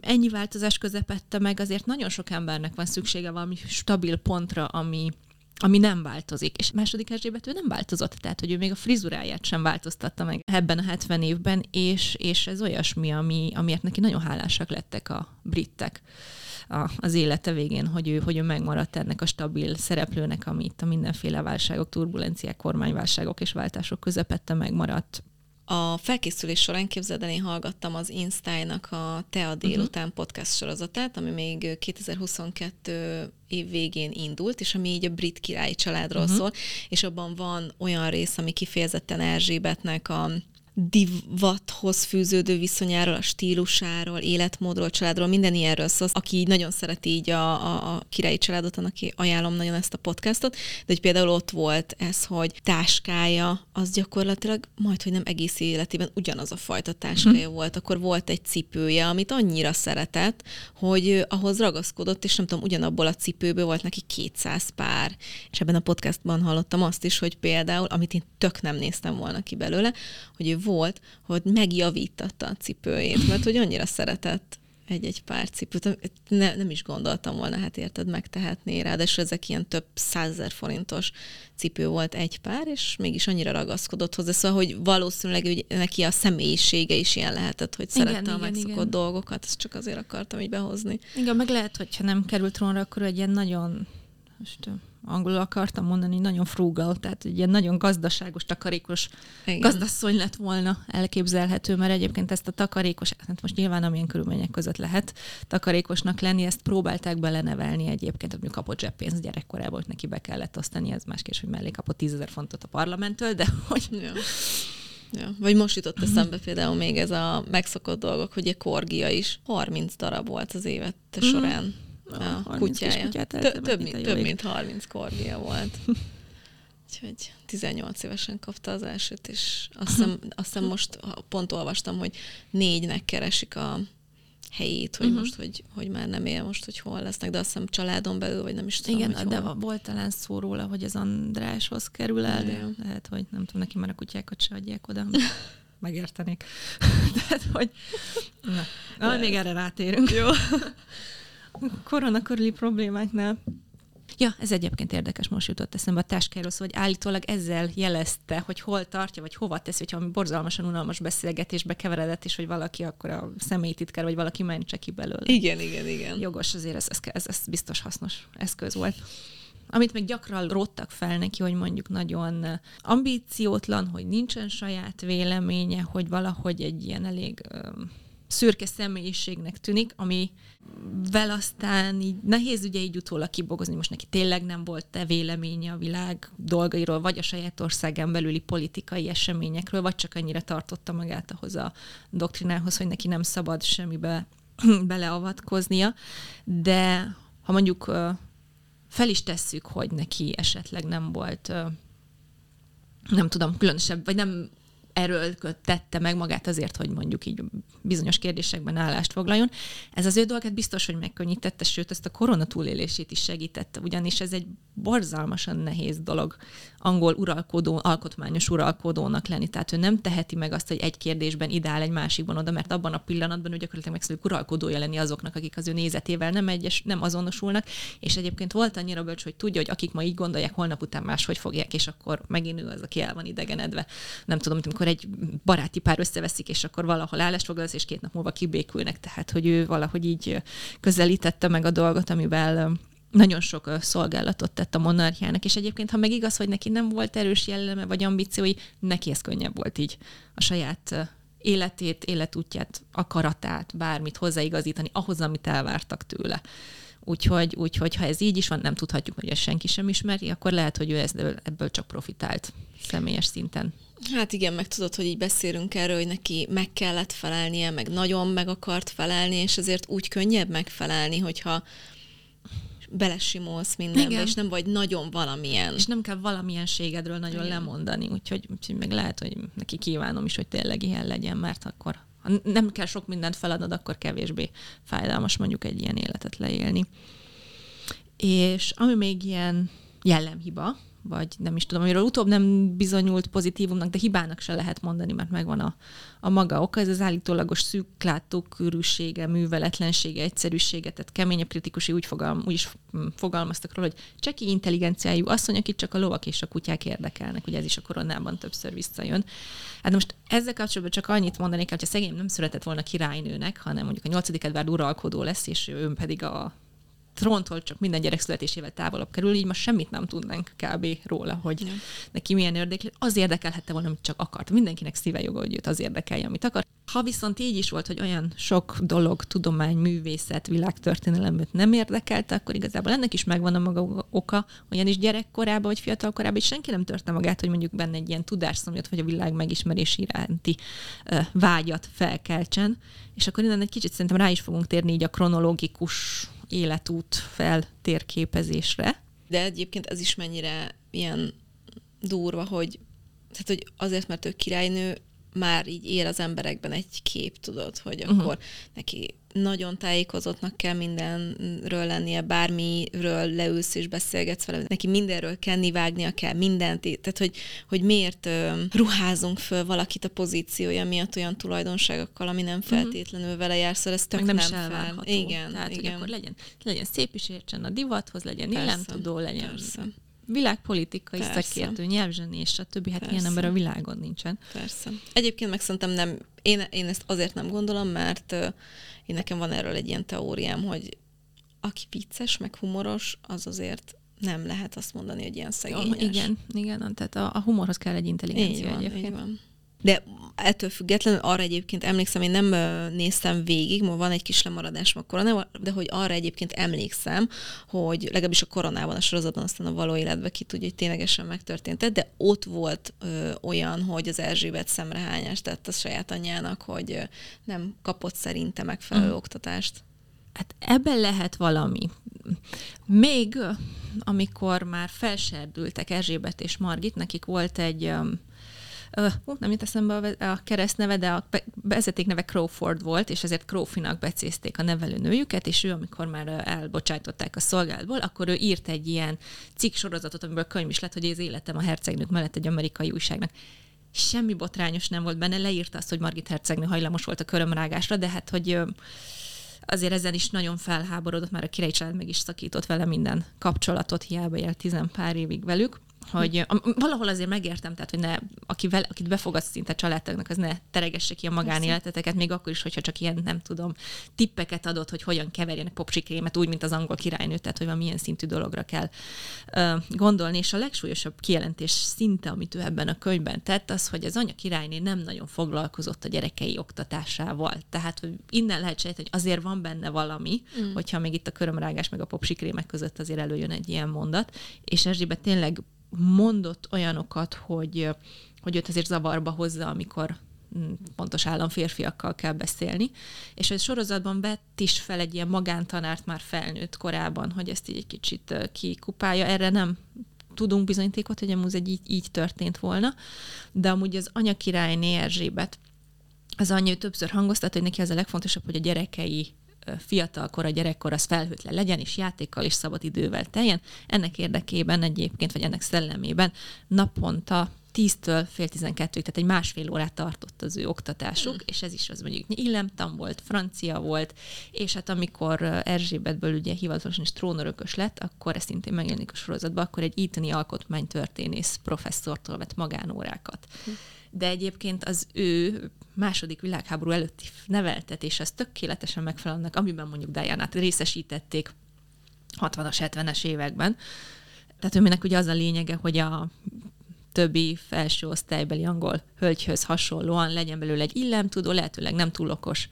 ennyi változás közepette meg azért nagyon sok embernek van szüksége valami stabil pontra, ami, ami nem változik. És második Erzsébet ő nem változott, tehát hogy ő még a frizuráját sem változtatta meg ebben a 70 évben, és, és ez olyasmi, ami, amiért neki nagyon hálásak lettek a britek a, az élete végén, hogy ő, hogy ő megmaradt ennek a stabil szereplőnek, amit a mindenféle válságok, turbulenciák, kormányválságok és váltások közepette megmaradt A felkészülés során képzeld el, én hallgattam az Instyle-nak a Tea délután uh-huh. podcast sorozatát, ami még 2022 év végén indult, és ami így a brit királyi családról uh-huh. szól, és abban van olyan rész, ami kifejezetten Erzsébetnek a divathoz fűződő viszonyáról, a stílusáról, életmódról, családról, minden ilyenről szól. Aki nagyon szereti így a, a, a királyi családot, annak ajánlom nagyon ezt a podcastot, de hogy például ott volt ez, hogy táskája, az gyakorlatilag majd, hogy nem egész életében ugyanaz a fajta táskája hm. volt. Akkor volt egy cipője, amit annyira szeretett, hogy ahhoz ragaszkodott, és nem tudom, ugyanabból a cipőből volt neki 200 pár. És ebben a podcastban hallottam azt is, hogy például, amit én tök nem néztem volna ki belőle, hogy ő volt, hogy megjavítatta a cipőjét, mert hogy annyira szeretett egy-egy pár cipőt. Ne, nem is gondoltam volna, hát érted, megtehetné rá, de ezek ilyen több százezer forintos cipő volt egy pár, és mégis annyira ragaszkodott hozzá, szóval, hogy valószínűleg hogy neki a személyisége is ilyen lehetett, hogy igen, szerette igen, a megszokott igen. dolgokat, ezt csak azért akartam így behozni. Igen, meg lehet, hogyha nem került trónra, akkor egy ilyen nagyon most angolul akartam mondani, nagyon frugal, tehát egy ilyen nagyon gazdaságos, takarékos Igen. gazdasszony lett volna elképzelhető, mert egyébként ezt a takarékos, hát most nyilván amilyen körülmények között lehet takarékosnak lenni, ezt próbálták belenevelni egyébként, hogy kapott zseppénzt gyerekkorában, hogy neki be kellett osztani, ez más kérdés, hogy mellé kapott 10 fontot a parlamenttől, de hogy... Ja. Ja. Vagy most jutott eszembe például még ez a megszokott dolgok, hogy egy korgia is 30 darab volt az évet során. Mm a kutyája. Tö- több, mint, több mint 30 korgia volt. Úgyhogy 18 évesen kapta az elsőt, és azt hiszem, azt hiszem most pont olvastam, hogy négynek keresik a helyét, hogy uh-huh. most, hogy, hogy már nem él most, hogy hol lesznek, de azt hiszem családon belül, vagy nem is tudom, Igen, hogy de hol. volt talán szó róla, hogy az Andráshoz kerül el, de lehet, hogy nem tudom, neki már a kutyákat se adják oda. Megértenék. Tehát, hogy... Na, de... még erre rátérünk. Jó korona körüli problémáknál. Ja, ez egyébként érdekes, most jutott eszembe a táskáról, hogy állítólag ezzel jelezte, hogy hol tartja, vagy hova teszi, hogyha valami borzalmasan unalmas beszélgetésbe keveredett, és hogy valaki akkor a személytitkár, vagy valaki mentse ki belőle. Igen, igen, igen. Jogos, azért ez, ez, ez, ez biztos hasznos eszköz volt. Amit még gyakran rottak fel neki, hogy mondjuk nagyon ambíciótlan, hogy nincsen saját véleménye, hogy valahogy egy ilyen elég szürke személyiségnek tűnik, ami vel aztán így nehéz ugye így utólag kibogozni, most neki tényleg nem volt te véleménye a világ dolgairól, vagy a saját országán belüli politikai eseményekről, vagy csak annyira tartotta magát ahhoz a doktrinához, hogy neki nem szabad semmibe beleavatkoznia, de ha mondjuk fel is tesszük, hogy neki esetleg nem volt nem tudom, különösebb, vagy nem erről tette meg magát azért, hogy mondjuk így bizonyos kérdésekben állást foglaljon. Ez az ő dolgát biztos, hogy megkönnyítette, sőt, ezt a korona túlélését is segítette, ugyanis ez egy borzalmasan nehéz dolog angol uralkodó, alkotmányos uralkodónak lenni. Tehát ő nem teheti meg azt, hogy egy kérdésben ideál egy másikban oda, mert abban a pillanatban ő gyakorlatilag megszóljuk uralkodója lenni azoknak, akik az ő nézetével nem egyes, nem azonosulnak, és egyébként volt annyira bölcs, hogy tudja, hogy akik ma így gondolják, holnap után máshogy fogják, és akkor megint ő az, aki el van idegenedve. Nem tudom, amikor egy baráti pár összeveszik, és akkor valahol állásfoglalás, és két nap múlva kibékülnek. Tehát, hogy ő valahogy így közelítette meg a dolgot, amivel nagyon sok szolgálatot tett a monarchiának, és egyébként, ha meg igaz, hogy neki nem volt erős jelleme vagy ambíciói, neki ez könnyebb volt így a saját életét, életútját, akaratát, bármit hozzáigazítani ahhoz, amit elvártak tőle. Úgyhogy, úgyhogy ha ez így is van, nem tudhatjuk, hogy ezt senki sem ismeri, akkor lehet, hogy ő ebből, ebből csak profitált személyes szinten. Hát igen, meg tudod, hogy így beszélünk erről, hogy neki meg kellett felelnie, meg nagyon meg akart felelni, és ezért úgy könnyebb megfelelni, hogyha belesimolsz mindenbe, Igen. és nem vagy nagyon valamilyen. És nem kell valamilyenségedről nagyon Igen. lemondani, úgyhogy, úgyhogy meg lehet, hogy neki kívánom is, hogy tényleg ilyen legyen, mert akkor ha nem kell sok mindent feladnod, akkor kevésbé fájdalmas mondjuk egy ilyen életet leélni. És ami még ilyen jellemhiba, vagy nem is tudom, amiről utóbb nem bizonyult pozitívumnak, de hibának se lehet mondani, mert megvan a, a maga oka, ez az állítólagos szűklátókörűsége, műveletlensége, egyszerűsége, tehát keményebb kritikusai úgy, fogalm, úgy is fogalmaztak róla, hogy cseki intelligenciájú asszony, akit csak a lovak és a kutyák érdekelnek, ugye ez is a koronában többször visszajön. Hát most ezzel kapcsolatban csak annyit mondanék, hogyha szegény nem született volna királynőnek, hanem mondjuk a 8. Edward uralkodó lesz, és ő pedig a tróntól csak minden gyerek születésével távolabb kerül, így ma semmit nem tudnánk kb. róla, hogy ja. neki milyen érdekli. Az érdekelhette volna, amit csak akart. Mindenkinek szíve joga, hogy őt az érdekelje, amit akar. Ha viszont így is volt, hogy olyan sok dolog, tudomány, művészet, világtörténelem őt nem érdekelte, akkor igazából ennek is megvan a maga oka, olyan is gyerekkorában vagy fiatal korában, és senki nem törte magát, hogy mondjuk benne egy ilyen tudásszomjat, vagy a világ megismerés iránti vágyat felkeltsen. És akkor innen egy kicsit szerintem rá is fogunk térni így a kronológikus életút feltérképezésre. De egyébként ez is mennyire ilyen durva, hogy, tehát, hogy azért, mert ő királynő, már így él az emberekben egy kép, tudod, hogy uh-huh. akkor neki nagyon tájékozottnak kell mindenről lennie, bármiről leülsz és beszélgetsz vele, neki mindenről kell vágnia kell mindent, tehát hogy, hogy miért uh, ruházunk föl valakit a pozíciója miatt olyan tulajdonságokkal, ami nem mhm. feltétlenül uh-huh. vele jár, szóval ez tök Meg nem, nem fel. Igen, Tehát, igen. hogy akkor legyen, legyen szép is értsen a divathoz, legyen illemtudó, legyen persze világpolitikai Persze. szakértő, nyelvzsenés, stb. Hát Persze. ilyen ember a világon nincsen. Persze. Egyébként meg szerintem nem, én, én ezt azért nem gondolom, mert én nekem van erről egy ilyen teóriám, hogy aki vicces, meg humoros, az azért nem lehet azt mondani, hogy ilyen szegényes. Oh, igen, igen, tehát a, a humorhoz kell egy intelligencia így van, egyébként. Így van. De ettől függetlenül arra egyébként emlékszem, én nem néztem végig, ma van egy kis lemaradás a koronával, de hogy arra egyébként emlékszem, hogy legalábbis a koronában, a sorozatban, aztán a való életben ki tudja, hogy ténylegesen megtörtént, de ott volt ö, olyan, hogy az Erzsébet szemrehányást tett a saját anyjának, hogy ö, nem kapott szerinte megfelelő mm. oktatást. Hát ebben lehet valami. Még amikor már felserdültek Erzsébet és Margit, nekik volt egy uh, nem jut eszembe a, a keresztneve, de a vezetékneve Crawford volt, és ezért Crawfinak becézték a nevelőnőjüket, és ő, amikor már elbocsájtották a szolgálatból, akkor ő írt egy ilyen cikk sorozatot, amiből könyv is lett, hogy az életem a hercegnők mellett egy amerikai újságnak. Semmi botrányos nem volt benne, leírta azt, hogy Margit hercegnő hajlamos volt a körömrágásra, de hát, hogy azért ezen is nagyon felháborodott, már a király család meg is szakított vele minden kapcsolatot, hiába élt tizen pár évig velük hogy valahol azért megértem, tehát, hogy ne, akivel, akit befogadsz szinte családtagnak, az ne teregesse ki a magánéleteteket, még akkor is, hogyha csak ilyen, nem tudom, tippeket adott, hogy hogyan keverjenek popsikrémet, úgy, mint az angol királynő, tehát, hogy van milyen szintű dologra kell uh, gondolni. És a legsúlyosabb kijelentés szinte, amit ő ebben a könyvben tett, az, hogy az anya királyné nem nagyon foglalkozott a gyerekei oktatásával. Tehát, hogy innen lehet sejteni, hogy azért van benne valami, mm. hogyha még itt a körömrágás meg a popsikrémek között azért előjön egy ilyen mondat, és Erzsébet tényleg mondott olyanokat, hogy, hogy őt azért zavarba hozza, amikor mm, pontos államférfiakkal kell beszélni. És egy sorozatban vett is fel egy ilyen magántanárt már felnőtt korában, hogy ezt így egy kicsit kikupálja. Erre nem tudunk bizonyítékot, hogy amúgy egy így, így történt volna, de amúgy az anya királyné Erzsébet, az anyja többször hangoztat, hogy neki az a legfontosabb, hogy a gyerekei fiatalkor, a gyerekkor az felhőtlen legyen, és játékkal és szabad idővel teljen. Ennek érdekében egyébként, vagy ennek szellemében naponta 10-től fél 12 tehát egy másfél órát tartott az ő oktatásuk, mm. és ez is az mondjuk illemtan volt, francia volt, és hát amikor Erzsébetből ugye hivatalosan is trónörökös lett, akkor ez szintén megjelenik a sorozatban, akkor egy ítani alkotmánytörténész professzortól vett magánórákat. Mm de egyébként az ő második világháború előtti neveltetés az tökéletesen megfelel annak, amiben mondjuk Diana-t részesítették 60-as, 70-es években. Tehát őnek ugye az a lényege, hogy a többi felső osztálybeli angol hölgyhöz hasonlóan legyen belőle egy illemtudó, lehetőleg nem túl okos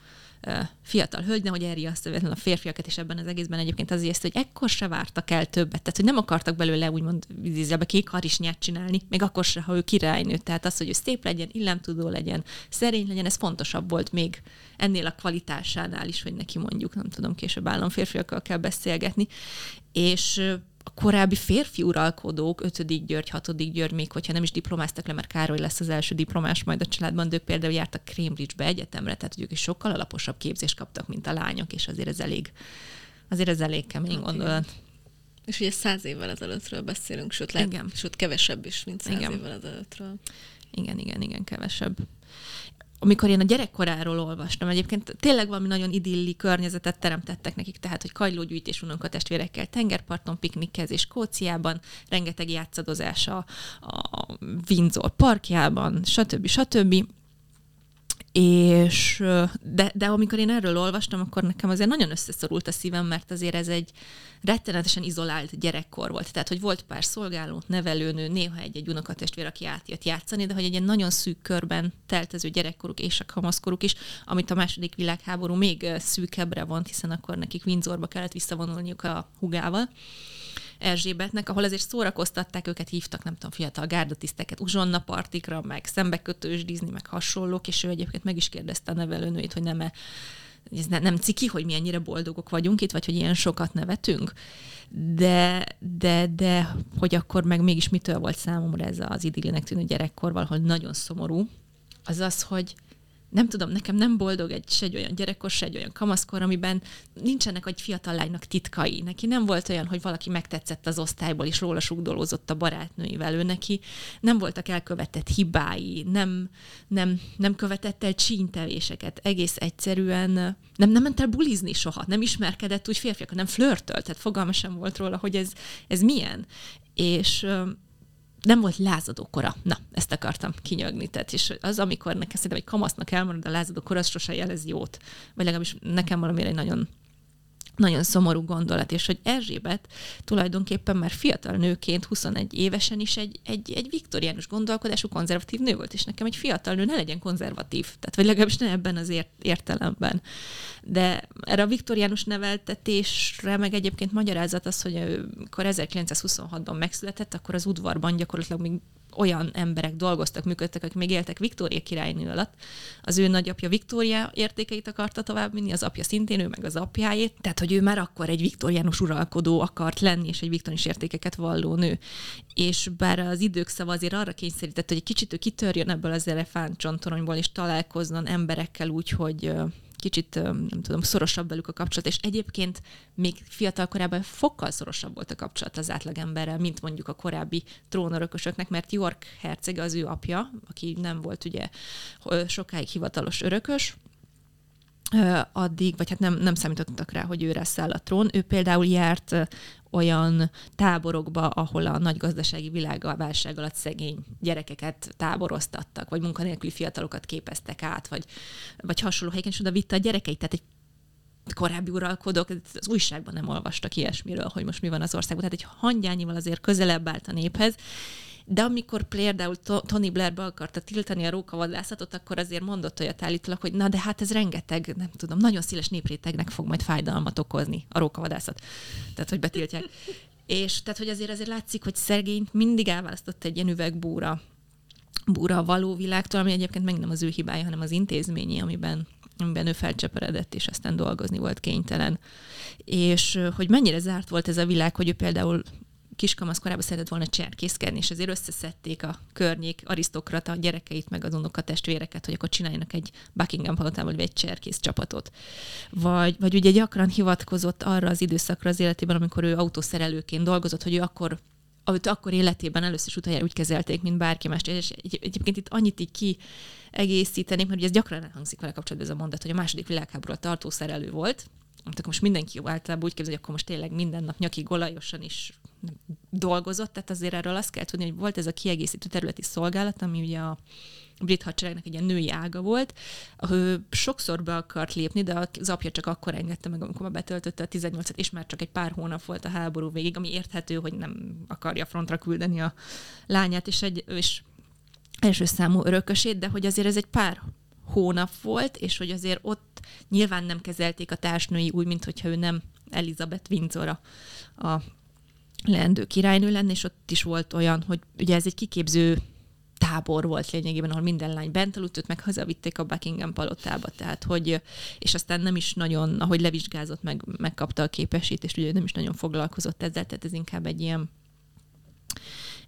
fiatal hölgy, nehogy elriasztja a férfiakat, és ebben az egészben egyébként az hogy ekkor se vártak el többet, tehát hogy nem akartak belőle úgymond vízilbe kék harisnyát csinálni, még akkor se, ha ő királynő. Tehát az, hogy ő szép legyen, illemtudó legyen, szerény legyen, ez fontosabb volt még ennél a kvalitásánál is, hogy neki mondjuk, nem tudom, később államférfiakkal kell beszélgetni. És a korábbi férfi uralkodók, 5. György, 6. György, még hogyha nem is diplomáztak le, mert Károly lesz az első diplomás majd a családban, de ők például jártak Cambridge-be egyetemre, tehát ők is sokkal alaposabb képzést kaptak, mint a lányok, és azért ez elég, azért ez elég kemény hát, gondolat. Igen. És ugye száz évvel ezelőttről beszélünk, sőt, lehet, igen. sőt kevesebb is, mint száz igen. évvel ezelőttről. Igen, igen, igen, kevesebb amikor én a gyerekkoráról olvastam, egyébként tényleg valami nagyon idilli környezetet teremtettek nekik, tehát, hogy kajlógyűjtés unokatestvérekkel tengerparton piknikkezés Skóciában, rengeteg játszadozás a, a Windsor parkjában, stb. stb. És de, de amikor én erről olvastam, akkor nekem azért nagyon összeszorult a szívem, mert azért ez egy rettenetesen izolált gyerekkor volt. Tehát, hogy volt pár szolgáló, nevelőnő, néha egy-egy unokatestvér, aki átjött játszani, de hogy egy ilyen nagyon szűk körben telt az ő gyerekkoruk és a kamaszkoruk is, amit a második világháború még szűkebbre vont, hiszen akkor nekik Windsorba kellett visszavonulniuk a hugával. Erzsébetnek, ahol azért szórakoztatták őket, hívtak, nem tudom, fiatal gárdatiszteket uzsonna partikra, meg szembekötősdizni, meg hasonlók, és ő egyébként meg is kérdezte a nevelőnőit, hogy nem-e ez ne, nem ciki, hogy mi ennyire boldogok vagyunk itt, vagy hogy ilyen sokat nevetünk, de, de, de hogy akkor meg mégis mitől volt számomra ez az idillinek tűnő gyerekkor, valahol nagyon szomorú, az az, hogy nem tudom, nekem nem boldog egy, se egy olyan gyerekkor, se egy olyan kamaszkor, amiben nincsenek egy fiatal lánynak titkai. Neki nem volt olyan, hogy valaki megtetszett az osztályból, és róla sugdolózott a barátnőivel. Ő neki nem voltak elkövetett hibái, nem, nem, nem követett el csíntevéseket. Egész egyszerűen nem, nem ment el bulizni soha, nem ismerkedett úgy férfiak, nem flörtölt, tehát fogalma sem volt róla, hogy ez, ez milyen. És nem volt lázadó kora. Na, ezt akartam kinyögni. Tehát, és az, amikor nekem szerintem egy kamasznak elmarad a lázadó kora, az sose jelez jót. Vagy legalábbis nekem valamire egy nagyon nagyon szomorú gondolat, és hogy Erzsébet tulajdonképpen már fiatal nőként, 21 évesen is egy, egy, egy viktoriánus gondolkodású konzervatív nő volt, és nekem egy fiatal nő ne legyen konzervatív, tehát vagy legalábbis ne ebben az ért, értelemben. De erre a viktoriánus neveltetésre meg egyébként magyarázat az, hogy amikor 1926-ban megszületett, akkor az udvarban gyakorlatilag még olyan emberek dolgoztak, működtek, akik még éltek Viktória királynő alatt. Az ő nagyapja Viktória értékeit akarta továbbvinni, az apja szintén, ő meg az apjáét. Tehát, hogy ő már akkor egy viktoriánus uralkodó akart lenni, és egy viktoriánus értékeket valló nő. És bár az idők szava azért arra kényszerített, hogy egy kicsit ő kitörjön ebből az elefántcsontoronyból, és találkozzon emberekkel úgy, hogy kicsit, nem tudom, szorosabb velük a kapcsolat, és egyébként még fiatal korában fokkal szorosabb volt a kapcsolat az átlagemberrel, mint mondjuk a korábbi trónörökösöknek, mert York herceg az ő apja, aki nem volt ugye sokáig hivatalos örökös, addig, vagy hát nem, nem számítottak rá, hogy ő száll a trón. Ő például járt olyan táborokba, ahol a nagy gazdasági világ a válság alatt szegény gyerekeket táboroztattak, vagy munkanélküli fiatalokat képeztek át, vagy, vagy hasonló helyeken, és oda vitte a gyerekeit. Tehát egy korábbi uralkodók az újságban nem olvastak ilyesmiről, hogy most mi van az országban. Tehát egy hangyányival azért közelebb állt a néphez, de amikor például Tony Blair be akarta tiltani a rókavadászatot, akkor azért mondott olyat állítólag, hogy na de hát ez rengeteg, nem tudom, nagyon széles néprétegnek fog majd fájdalmat okozni a rókavadászat. Tehát, hogy betiltják. És tehát, hogy azért azért látszik, hogy szegényt mindig elválasztott egy ilyen üvegbúra búra a való világtól, ami egyébként meg nem az ő hibája, hanem az intézményi, amiben amiben ő felcseperedett, és aztán dolgozni volt kénytelen. És hogy mennyire zárt volt ez a világ, hogy ő például kiskamasz korában szeretett volna cserkészkedni, és azért összeszedték a környék arisztokrata gyerekeit, meg az testvéreket, hogy akkor csináljanak egy Buckingham palotában, vagy egy cserkész csapatot. Vagy, vagy ugye gyakran hivatkozott arra az időszakra az életében, amikor ő autószerelőként dolgozott, hogy ő akkor amit akkor életében először is utoljára úgy kezelték, mint bárki más. És egy, egyébként itt annyit így ki egészíteném, mert ugye ez gyakran elhangzik vele kapcsolatban ez a mondat, hogy a második világháború a szerelő volt, akkor most mindenki általában úgy képzel, hogy akkor most tényleg minden nap nyaki golajosan is dolgozott, tehát azért erről azt kell tudni, hogy volt ez a kiegészítő területi szolgálat, ami ugye a brit hadseregnek egy ilyen női ága volt. Ő sokszor be akart lépni, de az apja csak akkor engedte meg, amikor betöltötte a 18-at, és már csak egy pár hónap volt a háború végig, ami érthető, hogy nem akarja frontra küldeni a lányát, és, egy, és első számú örökösét, de hogy azért ez egy pár hónap volt, és hogy azért ott nyilván nem kezelték a társnői úgy, mint hogyha ő nem Elizabeth Windsor a leendő királynő lenne, és ott is volt olyan, hogy ugye ez egy kiképző tábor volt lényegében, ahol minden lány bent aludt, őt meg hazavitték a Buckingham palotába, tehát hogy, és aztán nem is nagyon, ahogy levizsgázott, meg, megkapta a képesítést, ugye nem is nagyon foglalkozott ezzel, tehát ez inkább egy ilyen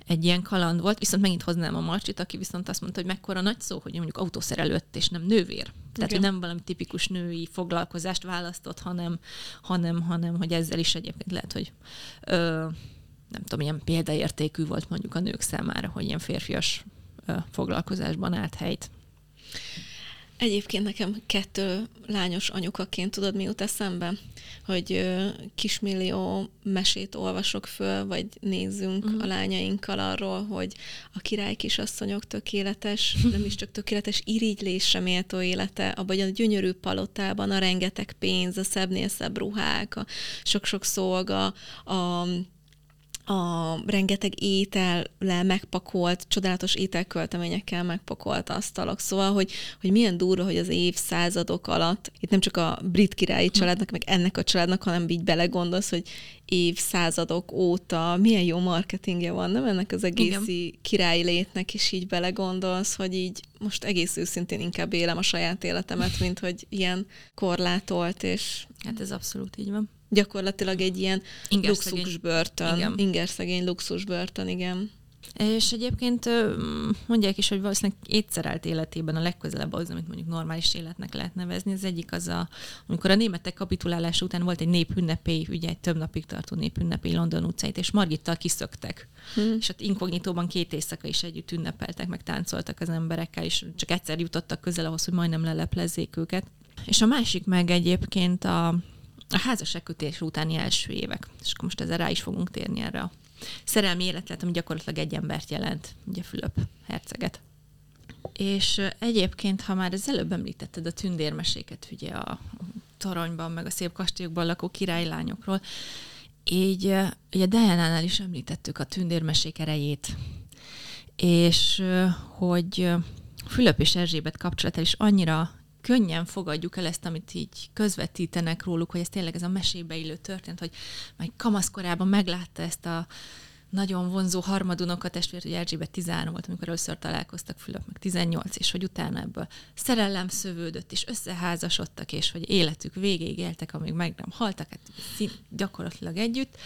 egy ilyen kaland volt, viszont megint hoznám a Marcsit, aki viszont azt mondta, hogy mekkora nagy szó, hogy mondjuk autószerelőtt és nem nővér. Tehát, hogy nem valami tipikus női foglalkozást választott, hanem, hanem, hanem hogy ezzel is egyébként lehet, hogy ö, nem tudom, ilyen példaértékű volt mondjuk a nők számára, hogy ilyen férfias ö, foglalkozásban állt helyt. Egyébként nekem kettő lányos anyukaként tudod, mi jut eszembe? Hogy kismillió mesét olvasok föl, vagy nézzünk uh-huh. a lányainkkal arról, hogy a király kisasszonyok tökéletes, nem is csak tökéletes, irigylésre méltó élete, abban a gyönyörű palotában a rengeteg pénz, a szebbnél szebb ruhák, a sok-sok szolga, a a rengeteg étellel megpakolt, csodálatos ételkölteményekkel megpakolt asztalok. Szóval, hogy, hogy milyen durva, hogy az évszázadok alatt, itt nem csak a brit királyi családnak, meg ennek a családnak, hanem így belegondolsz, hogy évszázadok óta milyen jó marketingje van, nem ennek az egészi Igen. királyi létnek, és így belegondolsz, hogy így most egész őszintén inkább élem a saját életemet, mint hogy ilyen korlátolt, és... Hát ez abszolút így van gyakorlatilag egy ilyen luxusbörtön. Igen. Ingerszegény luxusbörtön, igen. És egyébként mondják is, hogy valószínűleg étszerelt életében a legközelebb az, amit mondjuk normális életnek lehet nevezni. Az egyik az, a, amikor a németek kapitulálása után volt egy népünnepély, ugye egy több napig tartó népünnepély London utcait, és Margittal kiszöktek. Hmm. És ott inkognitóban két éjszaka is együtt ünnepeltek, meg táncoltak az emberekkel, és csak egyszer jutottak közel ahhoz, hogy majdnem leleplezzék őket. És a másik meg egyébként a, a házasságkötés utáni első évek. És akkor most ezzel rá is fogunk térni erre a szerelmi életet, ami gyakorlatilag egy embert jelent, ugye Fülöp herceget. És egyébként, ha már az előbb említetted a tündérmeséket, ugye a toronyban, meg a szép kastélyokban lakó királylányokról, így ugye Diana-nál is említettük a tündérmesék erejét, és hogy Fülöp és Erzsébet kapcsolatál is annyira könnyen fogadjuk el ezt, amit így közvetítenek róluk, hogy ez tényleg ez a mesébe illő történet, hogy majd kamaszkorában meglátta ezt a nagyon vonzó harmadunokat testvért, hogy Erzsébet 13 volt, amikor először találkoztak Fülöp, meg 18, és hogy utána ebből szerelem szövődött, és összeházasodtak, és hogy életük végéig éltek, amíg meg nem haltak, hát gyakorlatilag együtt.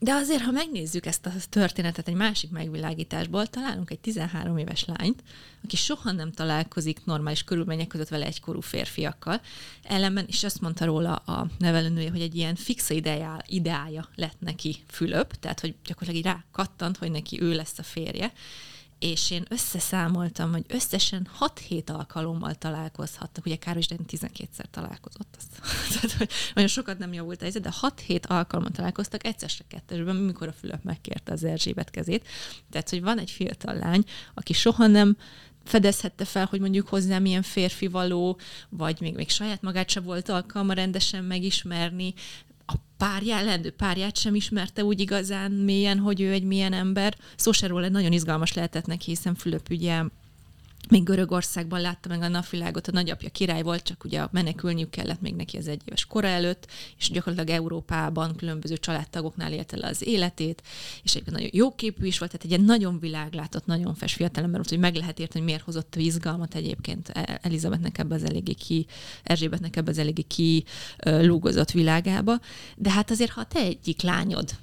De azért, ha megnézzük ezt a történetet egy másik megvilágításból, találunk egy 13 éves lányt, aki soha nem találkozik normális körülmények között vele egykorú férfiakkal. Ellenben is azt mondta róla a nevelőnője, hogy egy ilyen fixa ideája, ideája lett neki Fülöp, tehát hogy gyakorlatilag rá kattant, hogy neki ő lesz a férje és én összeszámoltam, hogy összesen 6-7 alkalommal találkozhattak. Ugye Káros Dani 12-szer találkozott. Azt. Tehát, hogy nagyon sokat nem javult ez, de 6-7 alkalommal találkoztak, egyszer se kettesben, mikor a Fülöp megkérte az Erzsébet kezét. Tehát, hogy van egy fiatal lány, aki soha nem fedezhette fel, hogy mondjuk hozzá milyen férfi való, vagy még, még saját magát se volt alkalma rendesen megismerni, a párját, leendő párját sem ismerte úgy igazán mélyen, hogy ő egy milyen ember. Szó se róla nagyon izgalmas lehetett neki, hiszen Fülöp ugye még Görögországban látta meg a napvilágot, a nagyapja király volt, csak ugye menekülniük kellett még neki az egy éves kora előtt, és gyakorlatilag Európában különböző családtagoknál élte le az életét, és egyébként nagyon jó képű is volt, tehát egy ilyen nagyon világlátott, nagyon fes fiatalember volt, hogy meg lehet érteni, hogy miért hozott izgalmat egyébként e- Elizabethnek ebbe az eléggé ki, Erzsébetnek ebbe az eléggé ki lúgozott világába, de hát azért, ha te egyik lányod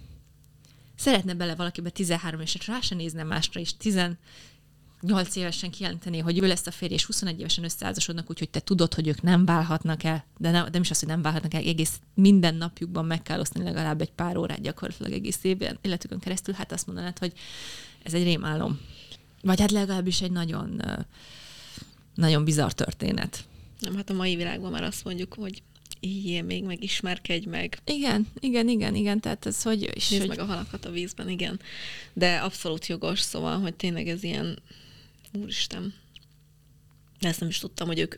szeretne bele valakibe 13 és rá se nézne másra, és 10 8 évesen kijelenteni, hogy ő lesz a férj, és 21 évesen összeházasodnak, úgyhogy te tudod, hogy ők nem válhatnak el, de nem, nem is az, hogy nem válhatnak el, egész minden napjukban meg kell osztani legalább egy pár órát gyakorlatilag egész évben, életükön keresztül, hát azt mondanád, hogy ez egy rémálom. Vagy hát legalábbis egy nagyon, nagyon bizarr történet. Nem, hát a mai világban már azt mondjuk, hogy így még megismerkedj meg. Igen, igen, igen, igen, tehát ez, hogy... És Nézd hogy... meg a halakat a vízben, igen. De abszolút jogos, szóval, hogy tényleg ez ilyen úristen. De ezt nem is tudtam, hogy ők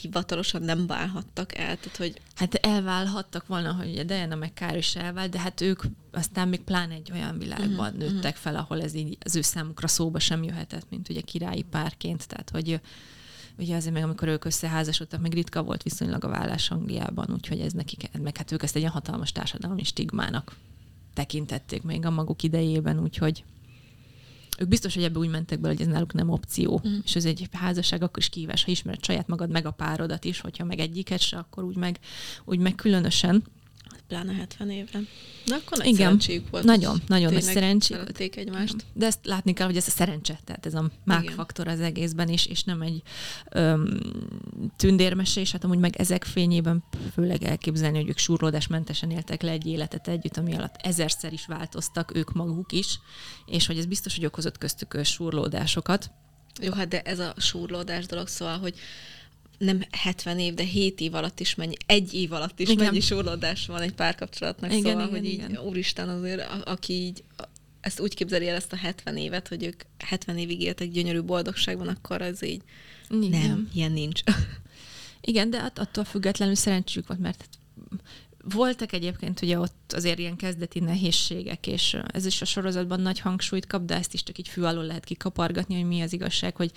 hivatalosan nem válhattak el, tehát hogy... Hát elválhattak volna, hogy ugye Diana meg Kár is elvált, de hát ők aztán még pláne egy olyan világban uh-huh, nőttek fel, ahol ez így az ő számukra szóba sem jöhetett, mint ugye királyi párként, tehát hogy ugye azért meg amikor ők összeházasodtak, meg ritka volt viszonylag a vállás Angliában, úgyhogy ez nekik, meg hát ők ezt egy ilyen hatalmas társadalmi stigmának tekintették még a maguk idejében, úgyhogy ők biztos, hogy ebbe úgy mentek bele, hogy ez náluk nem opció. Mm. És ez egy házasság akkor is kívás, ha ismered saját magad, meg a párodat is, hogyha meg egyiket se, akkor úgy meg, úgy meg különösen pláne 70 évre. De akkor nagy Igen, szerencséjük volt. Nagyon, nagyon nagy szerencséjük. egymást. De ezt látni kell, hogy ez a szerencse, tehát ez a mágfaktor az egészben is, és nem egy öm, tündérmese, és hát amúgy meg ezek fényében főleg elképzelni, hogy ők surlódásmentesen éltek le egy életet együtt, ami alatt ezerszer is változtak ők maguk is, és hogy ez biztos, hogy okozott köztük surlódásokat Jó, hát de ez a súrlódás dolog, szóval, hogy nem 70 év, de 7 év alatt is mennyi, egy év alatt is igen. mennyi súrlódás van egy párkapcsolatnak, igen, szóval, igen, hogy igen. így, úristen azért, a, aki így ezt úgy képzeli el ezt a 70 évet, hogy ők 70 évig éltek gyönyörű boldogságban, akkor az így igen. nem, ilyen nincs. Igen, de attól függetlenül szerencsük volt, mert voltak egyébként ugye ott azért ilyen kezdeti nehézségek, és ez is a sorozatban nagy hangsúlyt kap, de ezt is csak így fű alól lehet kikapargatni, hogy mi az igazság, hogy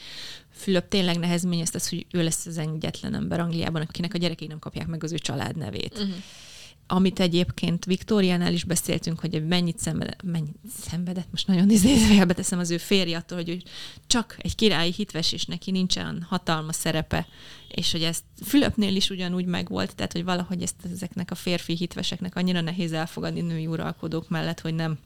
Fülöp tényleg nehezményezte hogy ő lesz az egyetlen ember Angliában, akinek a gyerekei nem kapják meg az ő családnevét. Uh-huh amit egyébként Viktóriánál is beszéltünk, hogy mennyit szenvedett, mennyit szenvedett, most nagyon idézőjelbe teszem az ő férje attól, hogy csak egy királyi hitves, és neki nincsen hatalma szerepe, és hogy ezt Fülöpnél is ugyanúgy megvolt, tehát hogy valahogy ezt ezeknek a férfi hitveseknek annyira nehéz elfogadni női uralkodók mellett, hogy nem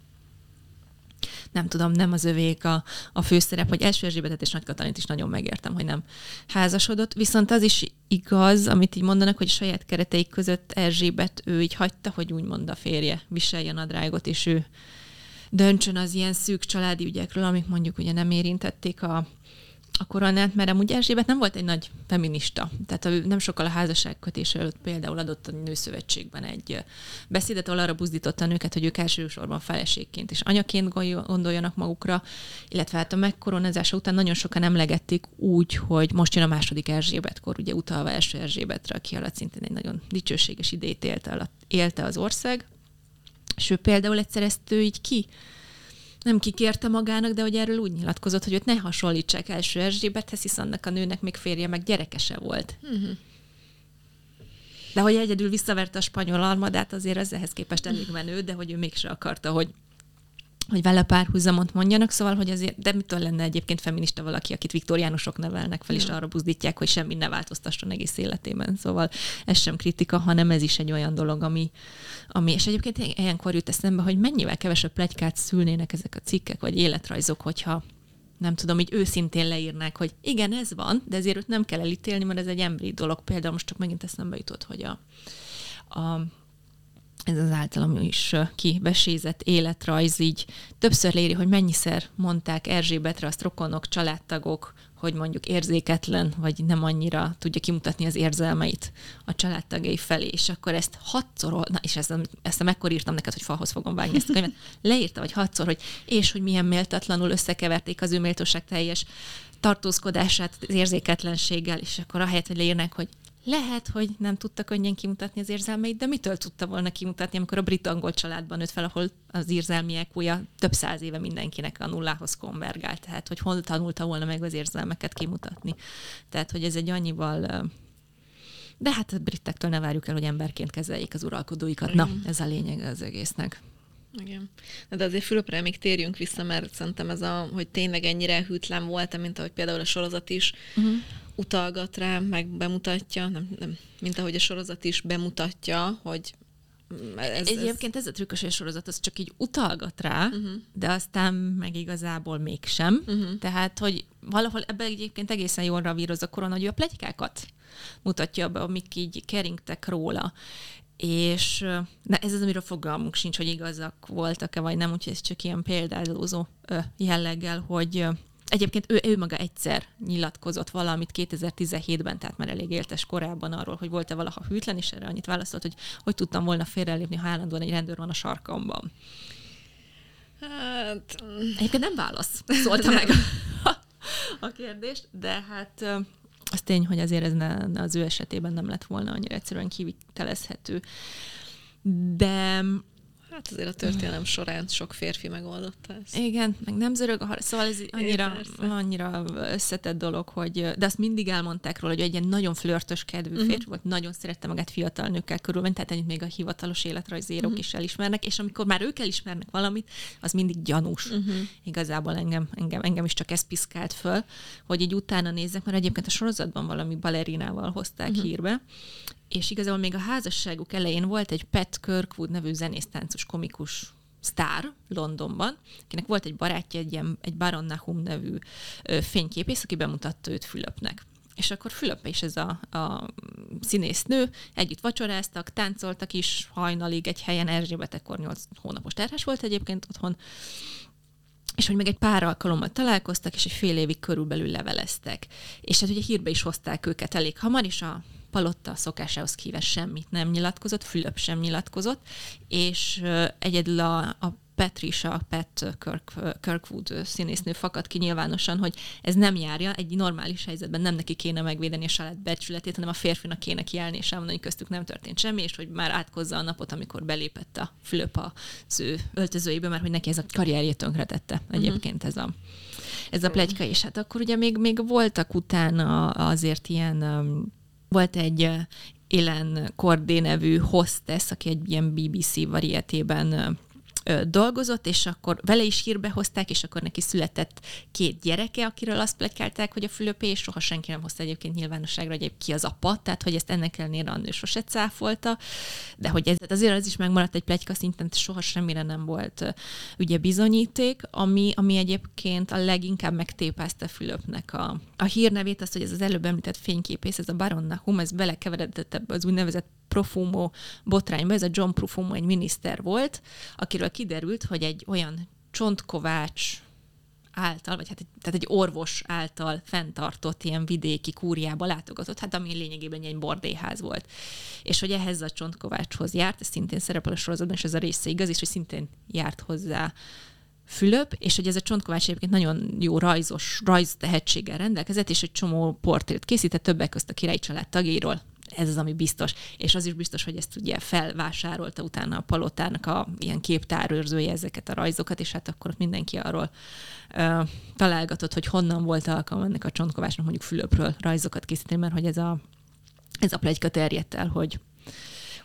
nem tudom, nem az övék a, a főszerep, hogy első Erzsébetet és Nagy Katalint is nagyon megértem, hogy nem házasodott. Viszont az is igaz, amit így mondanak, hogy saját kereteik között Erzsébet ő így hagyta, hogy úgymond a férje viselje a nadrágot, és ő döntsön az ilyen szűk családi ügyekről, amik mondjuk ugye nem érintették a, a koronát, mert amúgy Erzsébet nem volt egy nagy feminista. Tehát nem sokkal a házasságkötés előtt például adott a nőszövetségben egy beszédet, ahol arra buzdította a nőket, hogy ők elsősorban feleségként és anyaként gondoljanak magukra, illetve hát a megkoronázása után nagyon sokan emlegették úgy, hogy most jön a második Erzsébetkor, ugye utalva első Erzsébetre, aki alatt szintén egy nagyon dicsőséges idét élte, élte az ország, és ő például egyszer ezt ő így ki nem kikérte magának, de hogy erről úgy nyilatkozott, hogy őt ne hasonlítsák első Erzsébethez, hisz annak a nőnek még férje, meg gyerekese volt. Uh-huh. De hogy egyedül visszaverte a spanyol armadát, azért ez ehhez képest elég menő, de hogy ő mégse akarta, hogy hogy vele párhuzamot mondjanak, szóval, hogy azért, de mitől lenne egyébként feminista valaki, akit viktoriánusok nevelnek fel, és arra buzdítják, hogy semmi ne változtasson egész életében. Szóval ez sem kritika, hanem ez is egy olyan dolog, ami, ami és egyébként ilyenkor jut eszembe, hogy mennyivel kevesebb plegykát szülnének ezek a cikkek, vagy életrajzok, hogyha nem tudom, így őszintén leírnák, hogy igen, ez van, de ezért őt nem kell elítélni, mert ez egy emberi dolog. Például most csak megint eszembe jutott, hogy a, a ez az általam is kivesézett életrajz így többször léri, hogy mennyiszer mondták Erzsébetre azt rokonok, családtagok, hogy mondjuk érzéketlen, vagy nem annyira tudja kimutatni az érzelmeit a családtagjai felé, és akkor ezt hatszor, na, és ezt, ezt mekkor írtam neked, hogy falhoz fogom vágni ezt a könyvet, leírta, vagy hatszor, hogy és hogy milyen méltatlanul összekeverték az ő méltóság teljes tartózkodását az érzéketlenséggel, és akkor ahelyett, hogy leírnák, hogy lehet, hogy nem tudta könnyen kimutatni az érzelmeit, de mitől tudta volna kimutatni, amikor a brit-angol családban nőtt fel, ahol az érzelmiek újja több száz éve mindenkinek a nullához konvergált, tehát hogy hol tanulta volna meg az érzelmeket kimutatni. Tehát, hogy ez egy annyival de hát a britektől ne várjuk el, hogy emberként kezeljék az uralkodóikat. Na, ez a lényeg az egésznek. Igen. De azért Fülöpre még térjünk vissza, mert szerintem ez a, hogy tényleg ennyire hűtlen volt, mint ahogy például a sorozat is uh-huh. utalgat rá, meg bemutatja, nem, nem, mint ahogy a sorozat is bemutatja, hogy ez, Egyébként ez a trükkös sorozat, az csak így utalgat rá, uh-huh. de aztán meg igazából mégsem. Uh-huh. Tehát, hogy valahol ebben egyébként egészen jól ravíroz a korona, hogy a plegykákat mutatja be, amik így keringtek róla és na ez az, amiről fogalmunk sincs, hogy igazak voltak-e, vagy nem, úgyhogy ez csak ilyen példázózó jelleggel, hogy Egyébként ő, ő maga egyszer nyilatkozott valamit 2017-ben, tehát már elég éltes korában arról, hogy volt-e valaha hűtlen, és erre annyit válaszolt, hogy hogy tudtam volna félrelépni, ha állandóan egy rendőr van a sarkamban. Hát... Egyébként nem válasz, szólta meg a kérdést, de hát az tény, hogy azért ez ne, az ő esetében nem lett volna annyira egyszerűen kivitelezhető. De Hát azért a történelem során sok férfi megoldotta ezt. Igen, meg nem zörög a har- szóval ez annyira, annyira összetett dolog, hogy, de azt mindig elmondták róla, hogy egy ilyen nagyon flörtös kedvű uh-huh. férfi volt, nagyon szerette magát fiatal nőkkel körülvenni, tehát ennyit még a hivatalos életrajzírók uh-huh. is elismernek, és amikor már ők elismernek valamit, az mindig gyanús. Uh-huh. Igazából engem, engem, engem is csak ez piszkált föl, hogy így utána nézzek, mert egyébként a sorozatban valami balerinával hozták uh-huh. hírbe, és igazából még a házasságuk elején volt egy Pat Kirkwood nevű zenésztáncos komikus sztár Londonban, akinek volt egy barátja, egy, ilyen, egy Baron Nahum nevű ö, fényképész, aki bemutatta őt Fülöpnek. És akkor Fülöp és ez a, a színésznő együtt vacsoráztak, táncoltak is hajnalig egy helyen, Erzsébet ekkor 8 hónapos terhes volt egyébként otthon, és hogy meg egy pár alkalommal találkoztak, és egy fél évig körülbelül leveleztek. És hát ugye hírbe is hozták őket elég hamar, és a Palotta szokásához kíves semmit nem nyilatkozott, Fülöp sem nyilatkozott, és egyedül a, a Patricia, Pat Kirk, Kirkwood színésznő fakad ki nyilvánosan, hogy ez nem járja, egy normális helyzetben nem neki kéne megvédeni a saját becsületét, hanem a férfinak kéne kiállni és elmondani, hogy köztük nem történt semmi, és hogy már átkozza a napot, amikor belépett a Fülöp az ő öltözőjébe, mert hogy neki ez a karrierjét tönkretette mhm. egyébként ez a ez a plegyka, és hát akkor ugye még, még voltak utána azért ilyen, volt egy Ellen Cordé nevű hostess, aki egy ilyen BBC varietében dolgozott, és akkor vele is hírbe hozták, és akkor neki született két gyereke, akiről azt plegykálták, hogy a Fülöpé, és soha senki nem hozta egyébként nyilvánosságra, hogy ki az apa, tehát hogy ezt ennek ellenére a nő sose cáfolta, de hogy ez azért az is megmaradt egy plegyka szinten, soha semmire nem volt ugye bizonyíték, ami, ami egyébként a leginkább megtépázta Fülöpnek a, a hírnevét, azt, hogy ez az előbb említett fényképész, ez a Baron Nahum, ez belekeveredett ebbe az úgynevezett Profumo botrányba, ez a John Profumo egy miniszter volt, akiről kiderült, hogy egy olyan csontkovács által, vagy hát egy, tehát egy orvos által fenntartott ilyen vidéki kúriába látogatott, hát ami lényegében egy bordéház volt. És hogy ehhez a csontkovácshoz járt, ez szintén szerepel a sorozatban, és ez a része igaz, és hogy szintén járt hozzá Fülöp, és hogy ez a csontkovács egyébként nagyon jó rajzos, rajz tehetséggel rendelkezett, és egy csomó portrét készített többek közt a királyi család tagjairól, ez az, ami biztos. És az is biztos, hogy ezt ugye felvásárolta utána a palotának a ilyen képtárőrzője ezeket a rajzokat, és hát akkor ott mindenki arról uh, találgatott, hogy honnan volt alkalma ennek a csontkovásnak mondjuk Fülöpről rajzokat készíteni, mert hogy ez a, ez a plegyka terjedt el, hogy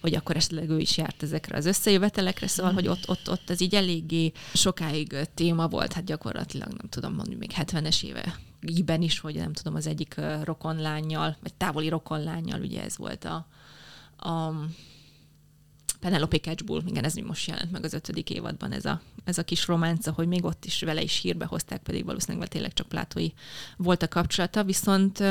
hogy akkor esetleg ő is járt ezekre az összejövetelekre, szóval, hogy ott, ott, ott ez így eléggé sokáig téma volt, hát gyakorlatilag nem tudom mondani, még 70-es éve íben is, hogy nem tudom, az egyik rokonlányjal, vagy távoli rokonlányjal, ugye ez volt a, a Penelope Catchbull, igen, ez most jelent meg az ötödik évadban ez a, ez a kis románca, hogy még ott is vele is hírbe hozták, pedig valószínűleg tényleg csak plátói volt a kapcsolata, viszont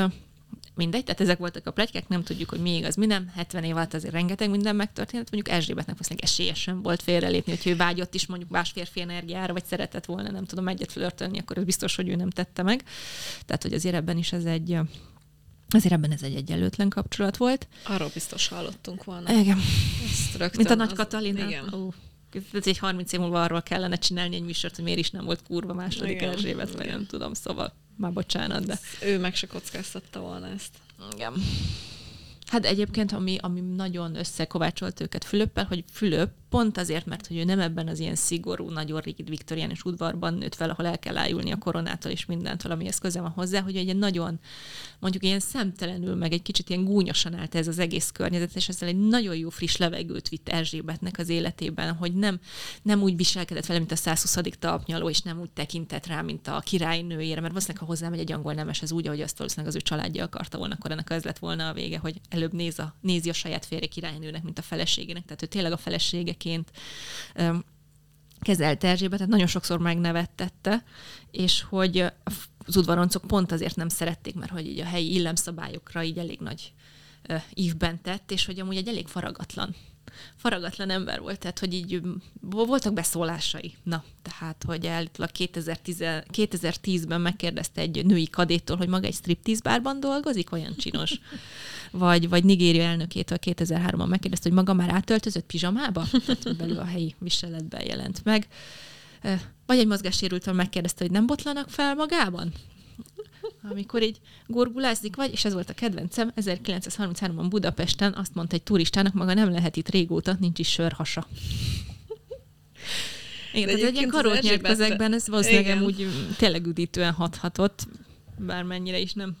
mindegy, tehát ezek voltak a pletykák, nem tudjuk, hogy mi igaz, mi nem. 70 év alatt azért rengeteg minden megtörtént, mondjuk Erzsébetnek valószínűleg esélyesen volt félrelépni, hogyha ő vágyott is mondjuk más férfi energiára, vagy szeretett volna, nem tudom, egyet flörtölni, akkor ez biztos, hogy ő nem tette meg. Tehát, hogy azért ebben is ez egy Azért ebben ez egy egyenlőtlen kapcsolat volt. Arról biztos hallottunk volna. Igen. Ezt rögtön Mint a nagy Katalina. Igen. Ó, ez egy 30 év múlva arról kellene csinálni egy műsort, hogy miért is nem volt kurva második Igen. Erzsébet, vagy nem tudom, szóval már bocsánat, de... Ő meg se kockáztatta volna ezt. Igen. Hát egyébként, ami, ami nagyon összekovácsolt őket Fülöppel, hogy Fülöp pont azért, mert hogy ő nem ebben az ilyen szigorú, nagyon rigid viktoriánus udvarban nőtt fel, ahol el kell ájulni a koronától és mindentől, amihez köze van hozzá, hogy egy nagyon, mondjuk ilyen szemtelenül, meg egy kicsit ilyen gúnyosan állt ez az egész környezet, és ezzel egy nagyon jó friss levegőt vitt Erzsébetnek az életében, hogy nem, nem úgy viselkedett vele, mint a 120. talpnyaló, és nem úgy tekintett rá, mint a királynőjére, mert valószínűleg, ha hozzámegy egy angol nemes, ez úgy, ahogy azt valószínűleg az ő családja akarta volna, akkor ennek az lett volna a vége, hogy előbb néz a, nézi a saját férje királynőnek, mint a feleségének. Tehát ő tényleg a feleségeként kezelte Erzsébet, tehát nagyon sokszor megnevettette, és hogy az udvaroncok pont azért nem szerették, mert hogy így a helyi illemszabályokra így elég nagy ívben tett, és hogy amúgy egy elég faragatlan faragatlan ember volt, tehát hogy így voltak beszólásai. Na, tehát, hogy állítólag 2010, 2010-ben megkérdezte egy női kadétól, hogy maga egy striptease bárban dolgozik, olyan csinos. Vagy, vagy Nigéria elnökétől 2003-ban megkérdezte, hogy maga már átöltözött pizsamába, tehát belül a helyi viseletben jelent meg. Vagy egy mozgássérültől megkérdezte, hogy nem botlanak fel magában? Amikor így gorgulászik vagy, és ez volt a kedvencem, 1933-ban Budapesten azt mondta egy turistának, maga nem lehet itt régóta, nincs is sörhasa. Igen, tehát egy ilyen karót ezekben, ez valószínűleg úgy tényleg üdítően hathatott, bármennyire is nem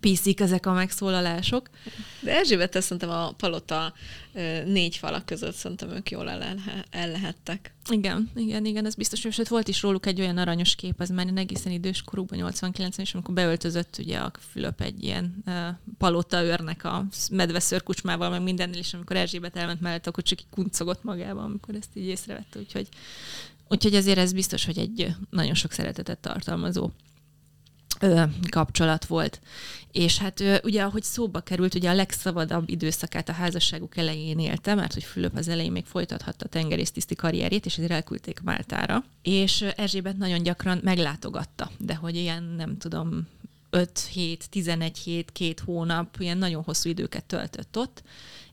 piszik ezek a megszólalások. De Erzsébet szerintem a palota négy falak között szerintem ők jól el, el lehettek. Igen, igen, igen, ez biztos. És volt is róluk egy olyan aranyos kép, az már egészen idős korukban, 89 és amikor beöltözött ugye a Fülöp egy ilyen uh, palota őrnek a medveszörkucsmával, meg mindennél, és amikor Erzsébet elment mellett, akkor csak kuncogott magában, amikor ezt így észrevette. Úgyhogy, úgyhogy ezért ez biztos, hogy egy nagyon sok szeretetet tartalmazó kapcsolat volt. És hát ugye, ahogy szóba került, ugye a legszabadabb időszakát a házasságuk elején élte, mert hogy Fülöp az elején még folytathatta a tengerésztiszti karrierjét, és ezért elküldték Máltára. És Erzsébet nagyon gyakran meglátogatta, de hogy ilyen, nem tudom, 5 hét, 11 hét, két hónap, ilyen nagyon hosszú időket töltött ott,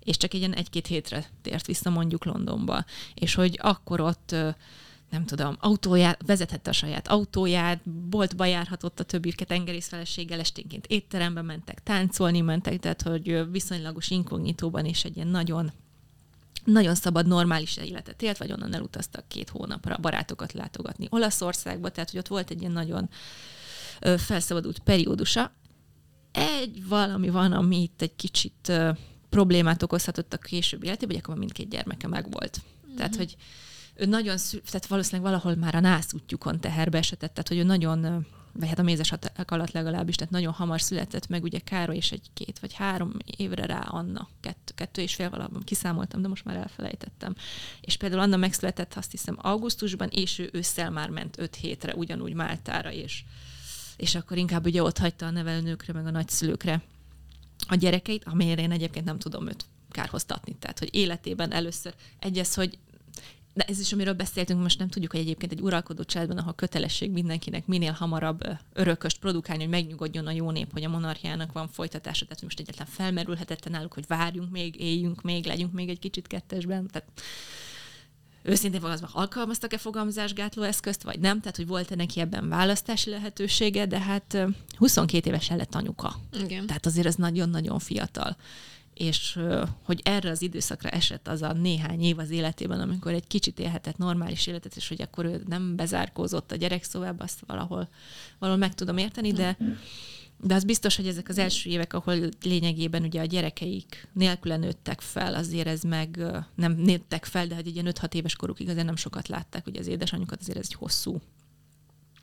és csak ilyen egy-két hétre tért vissza mondjuk Londonba. És hogy akkor ott nem tudom, autóját, vezethette a saját autóját, boltba járhatott a többi tengerész feleséggel, esténként étterembe mentek, táncolni mentek, tehát hogy viszonylagos inkognitóban is egy ilyen nagyon nagyon szabad, normális életet élt, vagy onnan elutaztak két hónapra barátokat látogatni Olaszországba, tehát hogy ott volt egy ilyen nagyon felszabadult periódusa. Egy valami van, ami itt egy kicsit problémát okozhatott a későbbi életében, hogy akkor mindkét gyermeke megvolt. Mm-hmm. Tehát, hogy ő nagyon, tehát valószínűleg valahol már a nász útjukon teherbe esetett, tehát hogy ő nagyon, vagy hát a mézes alatt legalábbis, tehát nagyon hamar született meg ugye Károly, és egy két vagy három évre rá Anna, kettő, kettő és fél valahol kiszámoltam, de most már elfelejtettem. És például Anna megszületett azt hiszem augusztusban, és ő ősszel már ment öt hétre ugyanúgy Máltára, és, és akkor inkább ugye ott hagyta a nevelőnőkre, meg a nagyszülőkre a gyerekeit, amelyre én egyébként nem tudom őt kárhoztatni. Tehát, hogy életében először egyes, hogy de ez is, amiről beszéltünk, most nem tudjuk, hogy egyébként egy uralkodó családban, ahol kötelesség mindenkinek minél hamarabb örököst produkálni, hogy megnyugodjon a jó nép, hogy a monarchiának van folytatása, tehát most egyetlen felmerülhetetlen náluk, hogy várjunk még, éljünk még, legyünk még egy kicsit kettesben. Tehát őszintén fogalmazva alkalmaztak-e fogalmazásgátló eszközt, vagy nem, tehát hogy volt-e neki ebben választási lehetősége, de hát 22 évesen lett anyuka. Igen. Tehát azért ez nagyon-nagyon fiatal és hogy erre az időszakra esett az a néhány év az életében, amikor egy kicsit élhetett normális életet, és hogy akkor ő nem bezárkózott a gyerekszobába, azt valahol, valahol meg tudom érteni, de, de az biztos, hogy ezek az első évek, ahol lényegében ugye a gyerekeik nélküle nőttek fel, azért ez meg nem nőttek fel, de hogy egy ilyen 5-6 éves korukig azért nem sokat látták, ugye az édesanyjukat, azért ez egy hosszú,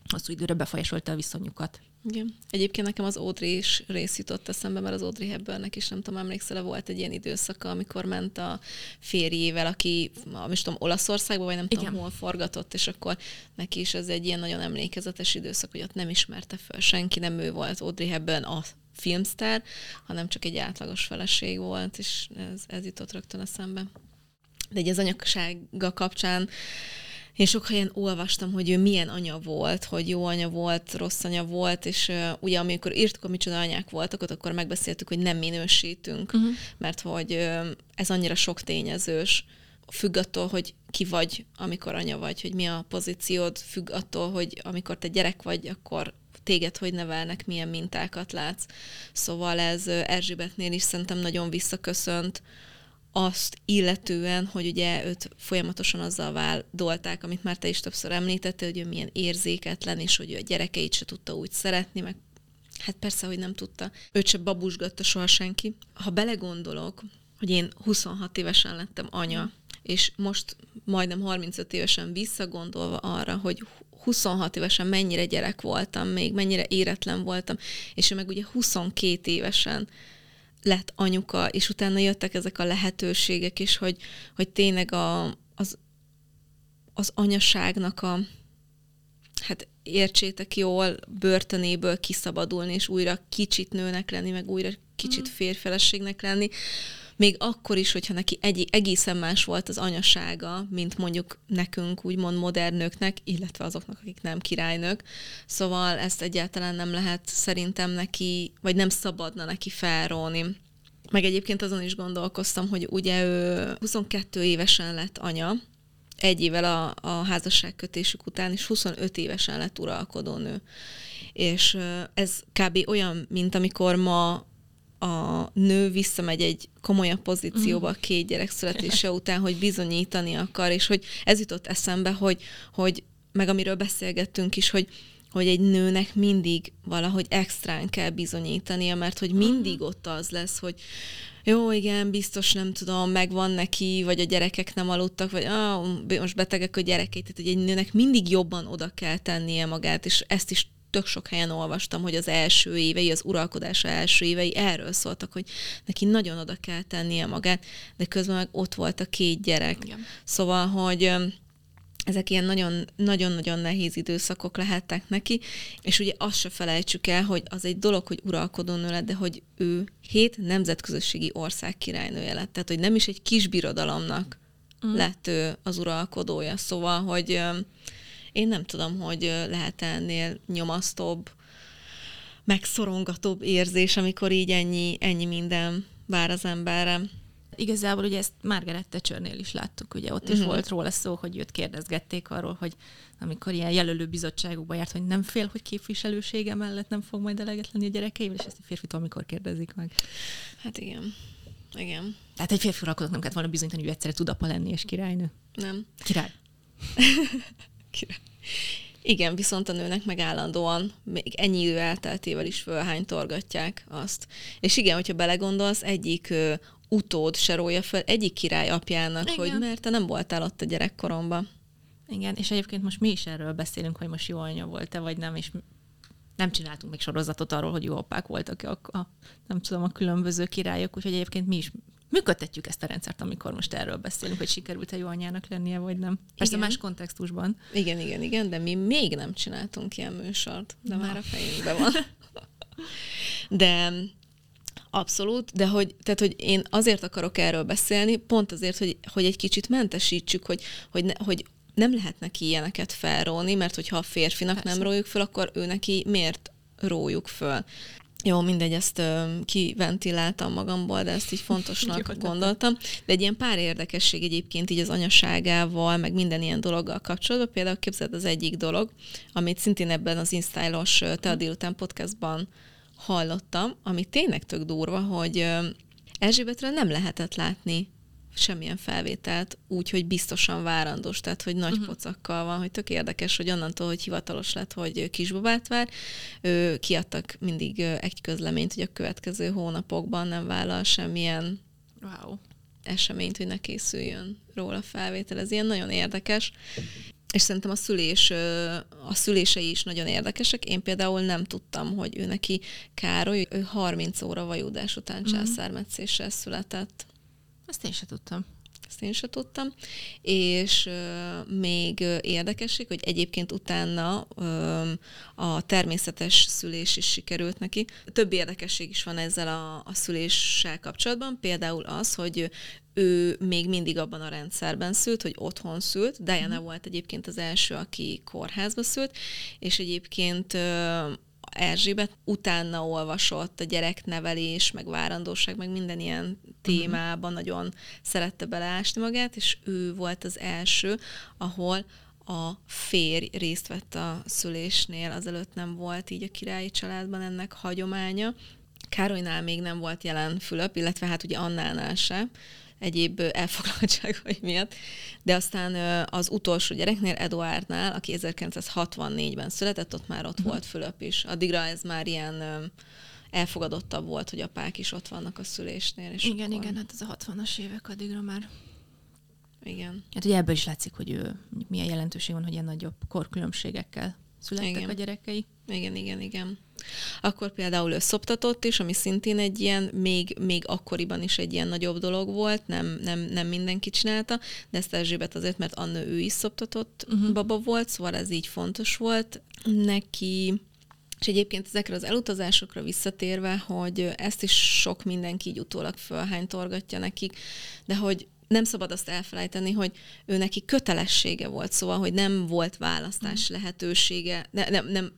hosszú időre befolyásolta a viszonyukat. Igen. Egyébként nekem az Audrey is rész jutott eszembe, mert az Audrey Hepburnnek is nem tudom, emlékszel, volt egy ilyen időszaka, amikor ment a férjével, aki, nem tudom, Olaszországban, vagy nem Igen. tudom, hol forgatott, és akkor neki is ez egy ilyen nagyon emlékezetes időszak, hogy ott nem ismerte föl senki, nem ő volt Audrey Hepburn a filmsztár, hanem csak egy átlagos feleség volt, és ez, ez jutott rögtön eszembe. De egy az anyagsága kapcsán én sok helyen olvastam, hogy ő milyen anya volt, hogy jó anya volt, rossz anya volt, és uh, ugye amikor írtuk, hogy micsoda anyák voltak, ott akkor megbeszéltük, hogy nem minősítünk, uh-huh. mert hogy uh, ez annyira sok tényezős, függ attól, hogy ki vagy, amikor anya vagy, hogy mi a pozíciód, függ attól, hogy amikor te gyerek vagy, akkor téged hogy nevelnek, milyen mintákat látsz. Szóval ez Erzsébetnél is szerintem nagyon visszaköszönt, azt illetően, hogy ugye őt folyamatosan azzal vádolták, amit már te is többször említettél, hogy ő milyen érzéketlen, és hogy ő a gyerekeit se tudta úgy szeretni, meg hát persze, hogy nem tudta. Őt se babusgatta soha senki. Ha belegondolok, hogy én 26 évesen lettem anya, és most majdnem 35 évesen visszagondolva arra, hogy 26 évesen mennyire gyerek voltam még, mennyire éretlen voltam, és ő meg ugye 22 évesen lett anyuka, és utána jöttek ezek a lehetőségek is, hogy, hogy tényleg a, az, az anyaságnak a, hát értsétek jól, börtönéből kiszabadulni, és újra kicsit nőnek lenni, meg újra kicsit mm. férfeleségnek lenni, még akkor is, hogyha neki egy, egészen más volt az anyasága, mint mondjuk nekünk, úgymond modern nőknek, illetve azoknak, akik nem királynők. Szóval ezt egyáltalán nem lehet szerintem neki, vagy nem szabadna neki felróni. Meg egyébként azon is gondolkoztam, hogy ugye ő 22 évesen lett anya, egy évvel a, a házasságkötésük után, és 25 évesen lett uralkodónő. És ez kb. olyan, mint amikor ma a nő visszamegy egy komolyabb pozícióba a két gyerek születése után, hogy bizonyítani akar, és hogy ez jutott eszembe, hogy, hogy meg amiről beszélgettünk is, hogy, hogy egy nőnek mindig valahogy extrán kell bizonyítania, mert hogy mindig ott az lesz, hogy jó, igen, biztos nem tudom, megvan neki, vagy a gyerekek nem aludtak, vagy ah, most betegek a gyerekei, tehát hogy egy nőnek mindig jobban oda kell tennie magát, és ezt is tök sok helyen olvastam, hogy az első évei, az uralkodása első évei erről szóltak, hogy neki nagyon oda kell tennie magát, de közben meg ott volt a két gyerek. Igen. Szóval, hogy ezek ilyen nagyon-nagyon nehéz időszakok lehettek neki, és ugye azt se felejtsük el, hogy az egy dolog, hogy uralkodó nő lett, de hogy ő hét nemzetközösségi ország királynője lett, tehát hogy nem is egy kis birodalomnak mm. lett ő az uralkodója, szóval, hogy én nem tudom, hogy lehet ennél nyomasztóbb, megszorongatóbb érzés, amikor így ennyi, ennyi minden vár az emberre. Igazából ugye ezt Margaret Thatchernél is láttuk, ugye ott is uh-huh. volt róla szó, hogy őt kérdezgették arról, hogy amikor ilyen jelölő bizottságokba járt, hogy nem fél, hogy képviselősége mellett nem fog majd eleget lenni a gyerekeivel, és ezt a férfitől mikor kérdezik meg. Hát igen. Igen. Tehát egy férfi uralkodók nem kellett volna bizonyítani, hogy ő egyszerre tud apa lenni és királynő. Nem. Király. Igen, viszont a nőnek meg állandóan, még ennyi idő elteltével is fölhánytorgatják azt. És igen, hogyha belegondolsz, egyik ö, utód se rója fel egyik király apjának, igen. hogy mert te nem voltál ott a gyerekkoromban. Igen, és egyébként most mi is erről beszélünk, hogy most jó anya volt-e, vagy nem, és nem csináltunk még sorozatot arról, hogy jó apák voltak a, a, nem tudom, a különböző királyok, úgyhogy egyébként mi is működtetjük ezt a rendszert, amikor most erről beszélünk, hogy sikerült-e jó anyának lennie, vagy nem. Persze igen. más kontextusban. Igen, igen, igen, de mi még nem csináltunk ilyen műsort, de Na. már a fejünkben van. De Abszolút, de hogy, tehát, hogy én azért akarok erről beszélni, pont azért, hogy, hogy egy kicsit mentesítsük, hogy, hogy, ne, hogy nem lehet neki ilyeneket felróni, mert hogyha a férfinak Persze. nem rójuk föl, akkor ő neki miért rójuk föl? Jó, mindegy, ezt ö, kiventiláltam magamból, de ezt így fontosnak gondoltam. De egy ilyen pár érdekesség egyébként így az anyaságával, meg minden ilyen dologgal kapcsolatban. Például képzeld az egyik dolog, amit szintén ebben az Instylos Te a délután podcastban hallottam, ami tényleg tök durva, hogy Erzsébetről nem lehetett látni semmilyen felvételt, úgy, hogy biztosan várandós, tehát hogy nagy uh-huh. pocakkal van, hogy tök érdekes, hogy onnantól, hogy hivatalos lett, hogy kisbabát vár, ő, kiadtak mindig egy közleményt, hogy a következő hónapokban nem vállal semmilyen wow. eseményt, hogy ne készüljön róla felvétel. Ez ilyen nagyon érdekes. És szerintem a szülés, a szülései is nagyon érdekesek. Én például nem tudtam, hogy ő neki Károly, ő 30 óra vajudás után mm. császármetszéssel született. Ezt én sem tudtam. Ezt én sem tudtam. És uh, még érdekesség, hogy egyébként utána um, a természetes szülés is sikerült neki. Több érdekesség is van ezzel a, a szüléssel kapcsolatban, például az, hogy ő még mindig abban a rendszerben szült, hogy otthon szült. Diana mm. volt egyébként az első, aki kórházba szült, és egyébként Erzsébet utána olvasott a gyereknevelés, meg várandóság, meg minden ilyen mhm. témában uh-huh. nagyon szerette beleásni magát, és ő volt az első, ahol a férj részt vett a szülésnél, azelőtt nem volt így a királyi családban ennek hagyománya. Károlynál még nem volt jelen Fülöp, illetve hát ugye Annánál se, egyéb elfoglaltságai miatt. De aztán az utolsó gyereknél, Eduardnál, aki 1964-ben született, ott már ott uh-huh. volt Fülöp is. Addigra ez már ilyen elfogadottabb volt, hogy apák is ott vannak a szülésnél. És igen, akkor... igen, hát ez a 60-as évek addigra már. Igen. Hát ugye ebből is látszik, hogy ő, milyen jelentőség van, hogy ilyen nagyobb korkülönbségekkel születtek igen. a gyerekei. Igen, igen, igen. Akkor például ő szoptatott is, ami szintén egy ilyen, még, még akkoriban is egy ilyen nagyobb dolog volt, nem, nem, nem mindenki csinálta, de ezt Erzsébet azért, mert Anna ő is szoptatott uh-huh. baba volt, szóval ez így fontos volt neki. És egyébként ezekre az elutazásokra visszatérve, hogy ezt is sok mindenki így utólag fölhánytorgatja nekik, de hogy nem szabad azt elfelejteni, hogy ő neki kötelessége volt, szóval, hogy nem volt választás mm. lehetősége, ne, nem, nem,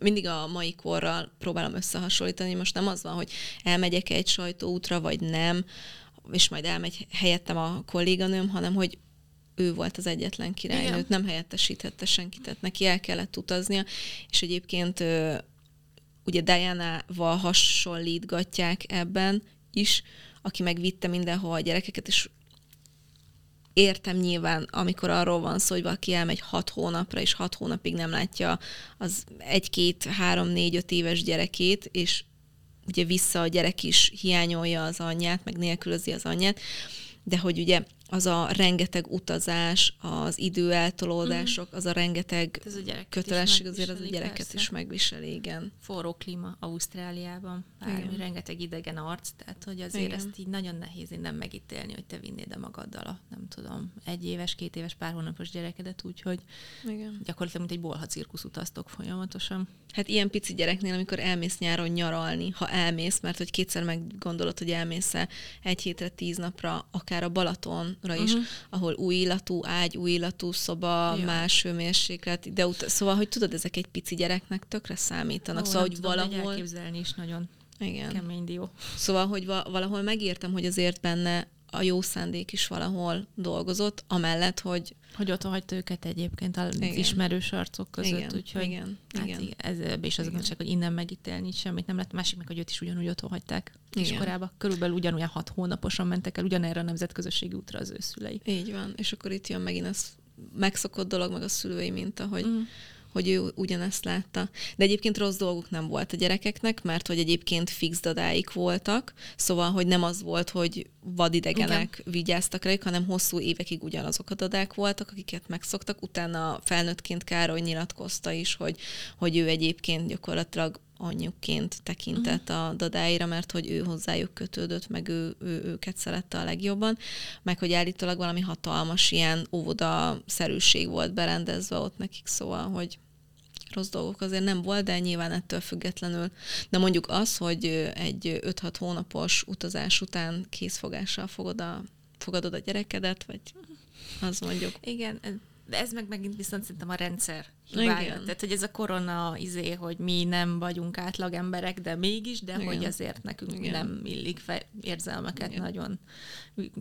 mindig a mai korral próbálom összehasonlítani, most nem az van, hogy elmegyek egy sajtóútra, vagy nem, és majd elmegy helyettem a kolléganőm, hanem hogy ő volt az egyetlen királynőt, nem helyettesíthette senkit, tehát neki el kellett utaznia, és egyébként ugye Diana-val hasonlítgatják ebben is, aki megvitte mindenhol a gyerekeket, és értem nyilván, amikor arról van szó, hogy valaki elmegy hat hónapra, és hat hónapig nem látja az egy-két, három, négy, öt éves gyerekét, és ugye vissza a gyerek is hiányolja az anyját, meg nélkülözi az anyját, de hogy ugye az a rengeteg utazás, az időeltolódások, az a rengeteg Ez a kötelesség azért az a gyereket persze. is megviseli, igen. forró klíma Ausztráliában, bármi, Igen. rengeteg idegen arc, tehát hogy azért Igen. ezt így nagyon nehéz innen megítélni, hogy te vinnéd a magaddal a, nem tudom, egy éves, két éves, pár hónapos gyerekedet, úgyhogy igen. gyakorlatilag mint egy bolha cirkusz utaztok folyamatosan. Hát ilyen pici gyereknél, amikor elmész nyáron nyaralni, ha elmész, mert hogy kétszer meggondolod, hogy elmész egy hétre, tíz napra, akár a Balatonra is, uh-huh. ahol új illatú ágy, új illatú szoba, ja. más hőmérséklet, de ut- szóval, hogy tudod, ezek egy pici gyereknek tökre számítanak, Ó, szóval, hogy tudom, valahol... elképzelni is nagyon Igen. kemény dió. Szóval, hogy va- valahol megértem, hogy azért benne a jó szándék is valahol dolgozott, amellett, hogy Hogy ott hagyta őket egyébként az Igen. ismerős arcok között, Igen, úgyhogy igen, hát igen. igen. ez is az Igen. igazság, hogy innen megítélni semmit nem lett. Másik meg, hogy őt is ugyanúgy otthon hagyták Igen. kiskorába. Körülbelül ugyanolyan hat hónaposan mentek el ugyanerre a nemzetközösségi útra az ő szülei. így van, és akkor itt jön megint az megszokott dolog, meg a szülői minta, hogy, Mm. Hogy ő ugyanezt látta. De egyébként rossz dolguk nem volt a gyerekeknek, mert hogy egyébként fix dadáik voltak, szóval, hogy nem az volt, hogy vadidegenek Igen. vigyáztak rájuk, hanem hosszú évekig ugyanazok a dadák voltak, akiket megszoktak. Utána felnőttként Károly nyilatkozta is, hogy, hogy ő egyébként gyakorlatilag anyjuként tekintett Mhm. a dadáira, mert hogy ő hozzájuk kötődött, meg ő, ő őket szerette a legjobban, meg hogy állítólag valami hatalmas ilyen óvoda-szerűség volt berendezve ott nekik, szóval, hogy rossz dolgok azért nem volt, de nyilván ettől függetlenül. De mondjuk az, hogy egy 5-6 hónapos utazás után készfogással fogod a, fogadod a gyerekedet, vagy az mondjuk. Igen, de ez meg megint viszont szerintem a rendszer hibája. Igen. Tehát, hogy ez a korona izé, hogy mi nem vagyunk átlag emberek, de mégis, de Igen. hogy azért nekünk Igen. Nem illik fe, érzelmeket Igen. nagyon.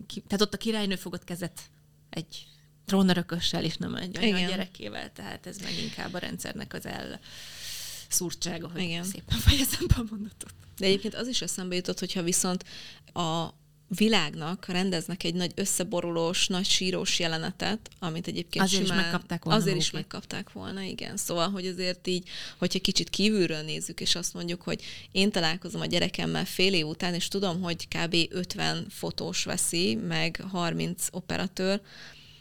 Tehát ott a királynő fogott kezet egy trónörökössel, és nem egy olyan gyerekével, tehát ez meg inkább a rendszernek az el szúrtsága, hogy. Igen. szépen fejezem be a mondatot. De egyébként az is eszembe jutott, hogyha viszont a világnak rendeznek egy nagy összeborulós, nagy sírós jelenetet, amit egyébként Azért is simán, megkapták volna Azért is megkapták volna, igen. Szóval, hogy azért így, hogyha kicsit kívülről nézzük, és azt mondjuk, hogy én találkozom a gyerekemmel fél év után, és tudom, hogy kb. 50 fotós veszi, meg 30 operatőr.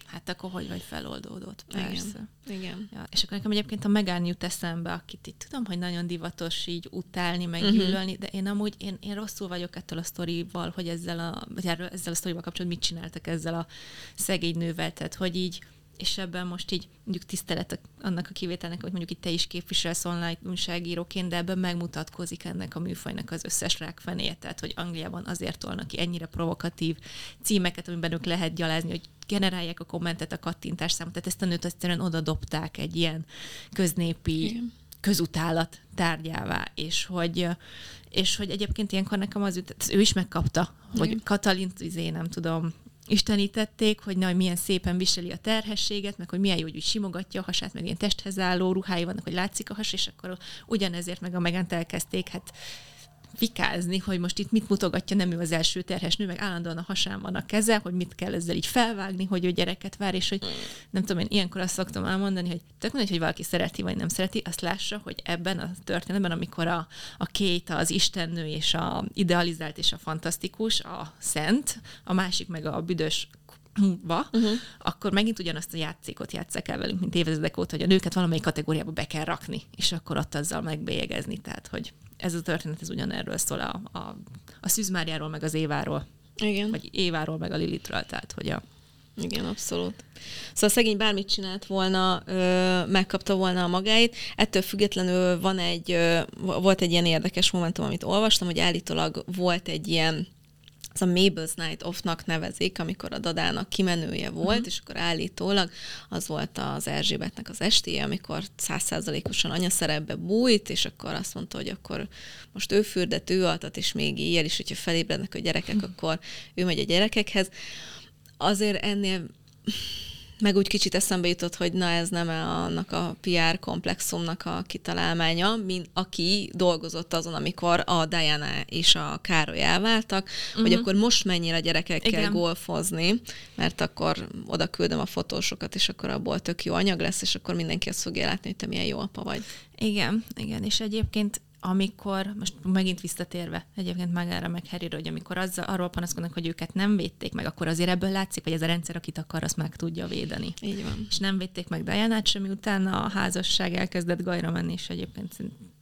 Hát akkor hogy vagy feloldódott, persze. Igen. Igen. Ja, és akkor nekem egyébként a Megán jut eszembe, akit így tudom, hogy nagyon divatos így utálni, meg uh-huh. gyűlölni, de én amúgy, én, én rosszul vagyok ettől a sztorival, hogy ezzel a, vagy erről, ezzel a sztorival kapcsolatban mit csináltak ezzel a szegény nővel, tehát hogy így, és ebben most így mondjuk tisztelet annak a kivételnek, hogy mondjuk itt te is képviselsz online újságíróként, de ebben megmutatkozik ennek a műfajnak az összes rákfenéje, tehát hogy Angliában azért tolnak ki ennyire provokatív címeket, amiben ők lehet gyalázni, hogy generálják a kommentet, a kattintás számot, tehát ezt a nőt egyszerűen oda dobták egy ilyen köznépi Igen. közutálat tárgyává, és hogy, és hogy egyébként ilyenkor nekem az ő is megkapta, hogy Igen. Katalint, izé, nem tudom, istenítették, hogy na, milyen szépen viseli a terhességet, meg hogy milyen jó, hogy simogatja a hasát, meg ilyen testhez álló ruhái vannak, hogy látszik a has, és akkor ugyanezért meg a megent elkezdték, hát fikázni, hogy most itt mit mutogatja, nem ő az első terhes nő, meg állandóan a hasán van a keze, hogy mit kell ezzel így felvágni, hogy ő gyereket vár, és hogy nem tudom, én ilyenkor azt szoktam elmondani, hogy tök mindegy, hogy valaki szereti vagy nem szereti, azt lássa, hogy ebben a történetben, amikor a, a Kate, az istennő és a idealizált és a fantasztikus, a szent, a másik meg a büdös va, uh-huh. akkor megint ugyanazt a játékot játsszák el velünk, mint évezredek óta, hogy a nőket valamelyik kategóriába be kell rakni, és akkor ott azzal megbélyegezni. Tehát, hogy ez a történet ez ugyanerről szól a, a, a Szűzmáriáról, meg az Éváról, Igen. vagy Éváról, meg a Lilitről, tehát, hogy a, Igen, abszolút. Szóval szegény bármit csinált volna, ö, megkapta volna a magáit. Ettől függetlenül van egy, ö, volt egy ilyen érdekes momentum, amit olvastam, hogy állítólag volt egy ilyen ez a Mabel's Night Off-nak nevezik, amikor a dadának kimenője volt, uh-huh. és akkor állítólag az volt az Erzsébetnek az estéje, amikor százszázalékosan anyaszerepbe bújt, és akkor azt mondta, hogy akkor most ő fürdet, ő altat, és még éjjel is, hogyha felébrednek a gyerekek, uh-huh. akkor ő megy a gyerekekhez. Azért ennél meg úgy kicsit eszembe jutott, hogy na ez nem annak a PR komplexumnak a kitalálmánya, mint aki dolgozott azon, amikor a Diana és a Károly elváltak, uh-huh. hogy akkor most mennyire a gyerekekkel. Igen. golfozni, mert akkor oda küldöm a fotósokat, és akkor abból tök jó anyag lesz, és akkor mindenki azt fogja látni, hogy te milyen jó apa vagy. Igen, igen, és egyébként amikor, most megint visszatérve egyébként magára meg Harryre, hogy amikor azzal, arról panaszkodnak, hogy őket nem védték meg, akkor azért ebből látszik, hogy ez a rendszer, akit akar, azt meg tudja védeni. Így van. És nem védték meg Diana-t sem, utána a házasság elkezdett gajra menni, és egyébként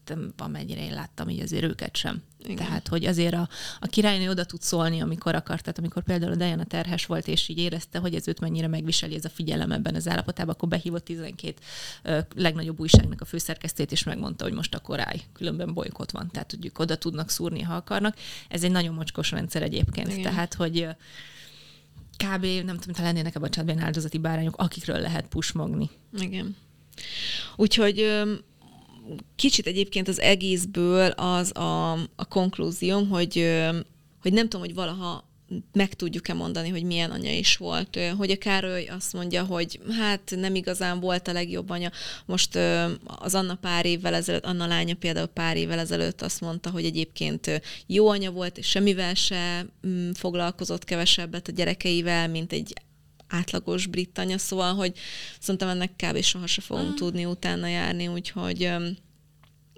szerintem amennyire én láttam, így azért őket sem. Igen. Tehát, hogy azért a, a királynő oda tud szólni, amikor akart. Tehát, amikor például a Diana terhes volt, és így érezte, hogy ez őt mennyire megviseli ez a figyelem ebben az állapotában, akkor behívott 12 ö, legnagyobb újságnak a főszerkesztőt, és megmondta, hogy most akkor állj, különben bolykot van. Tehát, ők oda tudnak szúrni, ha akarnak. Ez egy nagyon mocskos rendszer egyébként. Igen. Tehát, hogy kb. nem tudom, ha lennének a családban áldozati bárányok, akikről lehet pusmogni. Igen. Úgyhogy kicsit egyébként az egészből az a, a konklúzióm, hogy, hogy nem tudom, hogy valaha meg tudjuk-e mondani, hogy milyen anya is volt. Hogy a Károly azt mondja, hogy hát nem igazán volt a legjobb anya. Most az Anna pár évvel ezelőtt, Anna lánya például pár évvel ezelőtt azt mondta, hogy egyébként jó anya volt, és semmivel se mm, foglalkozott kevesebbet a gyerekeivel, mint egy átlagos brit anya, szóval, hogy szerintem ennek kb. soha se fogunk mm. tudni utána járni, úgyhogy...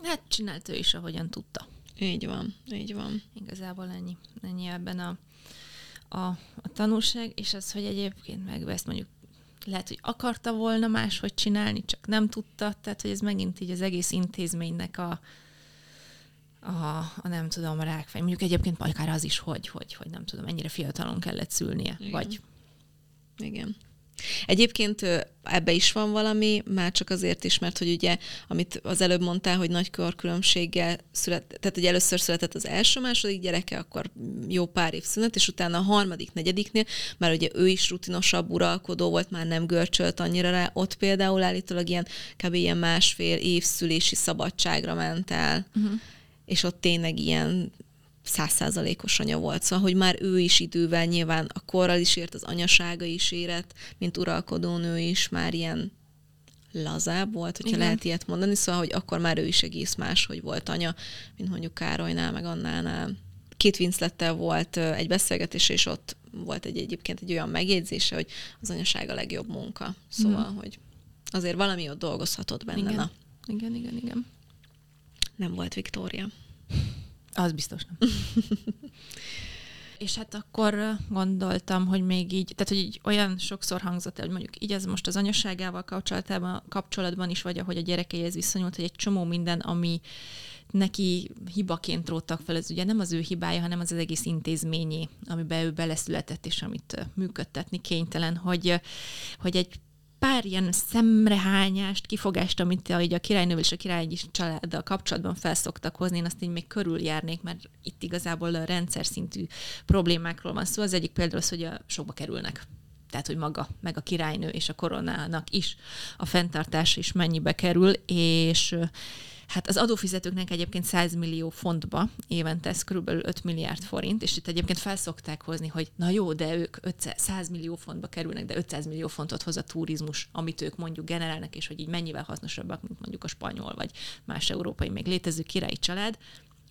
Hát csinált ő is, ahogyan tudta. Így van, így van. Igazából ennyi, ennyi ebben a, a, a tanulság, és az, hogy egyébként meg ezt mondjuk lehet, hogy akarta volna máshogy csinálni, csak nem tudta, tehát hogy ez megint így az egész intézménynek a, a, a nem tudom, a rákfej. Mondjuk egyébként akár az is, hogy, hogy, hogy nem tudom, ennyire fiatalon kellett szülnie, Igen. vagy igen. Egyébként ebbe is van valami, már csak azért is, mert hogy ugye, amit az előbb mondtál, hogy nagy korkülönbséggel született, tehát hogy először született az első, második gyereke, akkor jó pár év szünet, és utána a harmadik, negyediknél, már ugye ő is rutinosabb uralkodó volt, már nem görcsölt annyira rá, ott például állítólag ilyen kb. ilyen másfél év szülési szabadságra ment el, uh-huh. és ott tényleg ilyen százszázalékos anya volt. Szóval, hogy már ő is idővel nyilván a korral is ért, az anyasága is érett, mint uralkodó nő is már ilyen lazább volt, hogyha Igen. lehet ilyet mondani, szóval, hogy akkor már ő is egész más, hogy volt anya, mint mondjuk Károlynál, meg Annánál. Két Winslettel volt egy beszélgetés, és ott volt egy egyébként egy olyan megjegyzése, hogy az anyaság a legjobb munka. Szóval, mm. hogy azért valami ott dolgozhatott benne. Igen. Na. igen, igen, igen. Nem volt Viktória. Az biztos nem. És hát akkor gondoltam, hogy még így, tehát hogy így olyan sokszor hangzott el, hogy mondjuk így ez most az anyaságával kapcsolatban, kapcsolatban is, vagy ahogy a gyerekeihez viszonyult, hogy egy csomó minden, ami neki hibaként róttak fel, ez ugye nem az ő hibája, hanem az az egész intézményé, amiben ő beleszületett, és amit működtetni kénytelen, hogy, hogy egy pár ilyen szemrehányást, kifogást, amit a, a királynővel és a királyi családdal kapcsolatban felszoktak hozni, én azt így még körüljárnék, mert itt igazából a rendszer szintű problémákról van szó. Az egyik például az, hogy a sokba kerülnek tehát hogy maga, meg a királynő és a koronának is a fenntartás is mennyibe kerül, és Hát az adófizetőknek egyébként 100 millió fontba évente ez kb. 5 milliárd forint, és itt egyébként felszokták hozni, hogy na jó, de ők 500, 100 millió fontba kerülnek, de 500 millió fontot hoz a turizmus, amit ők mondjuk generálnak, és hogy így mennyivel hasznosabbak, mint mondjuk a spanyol vagy más európai még létező királyi család.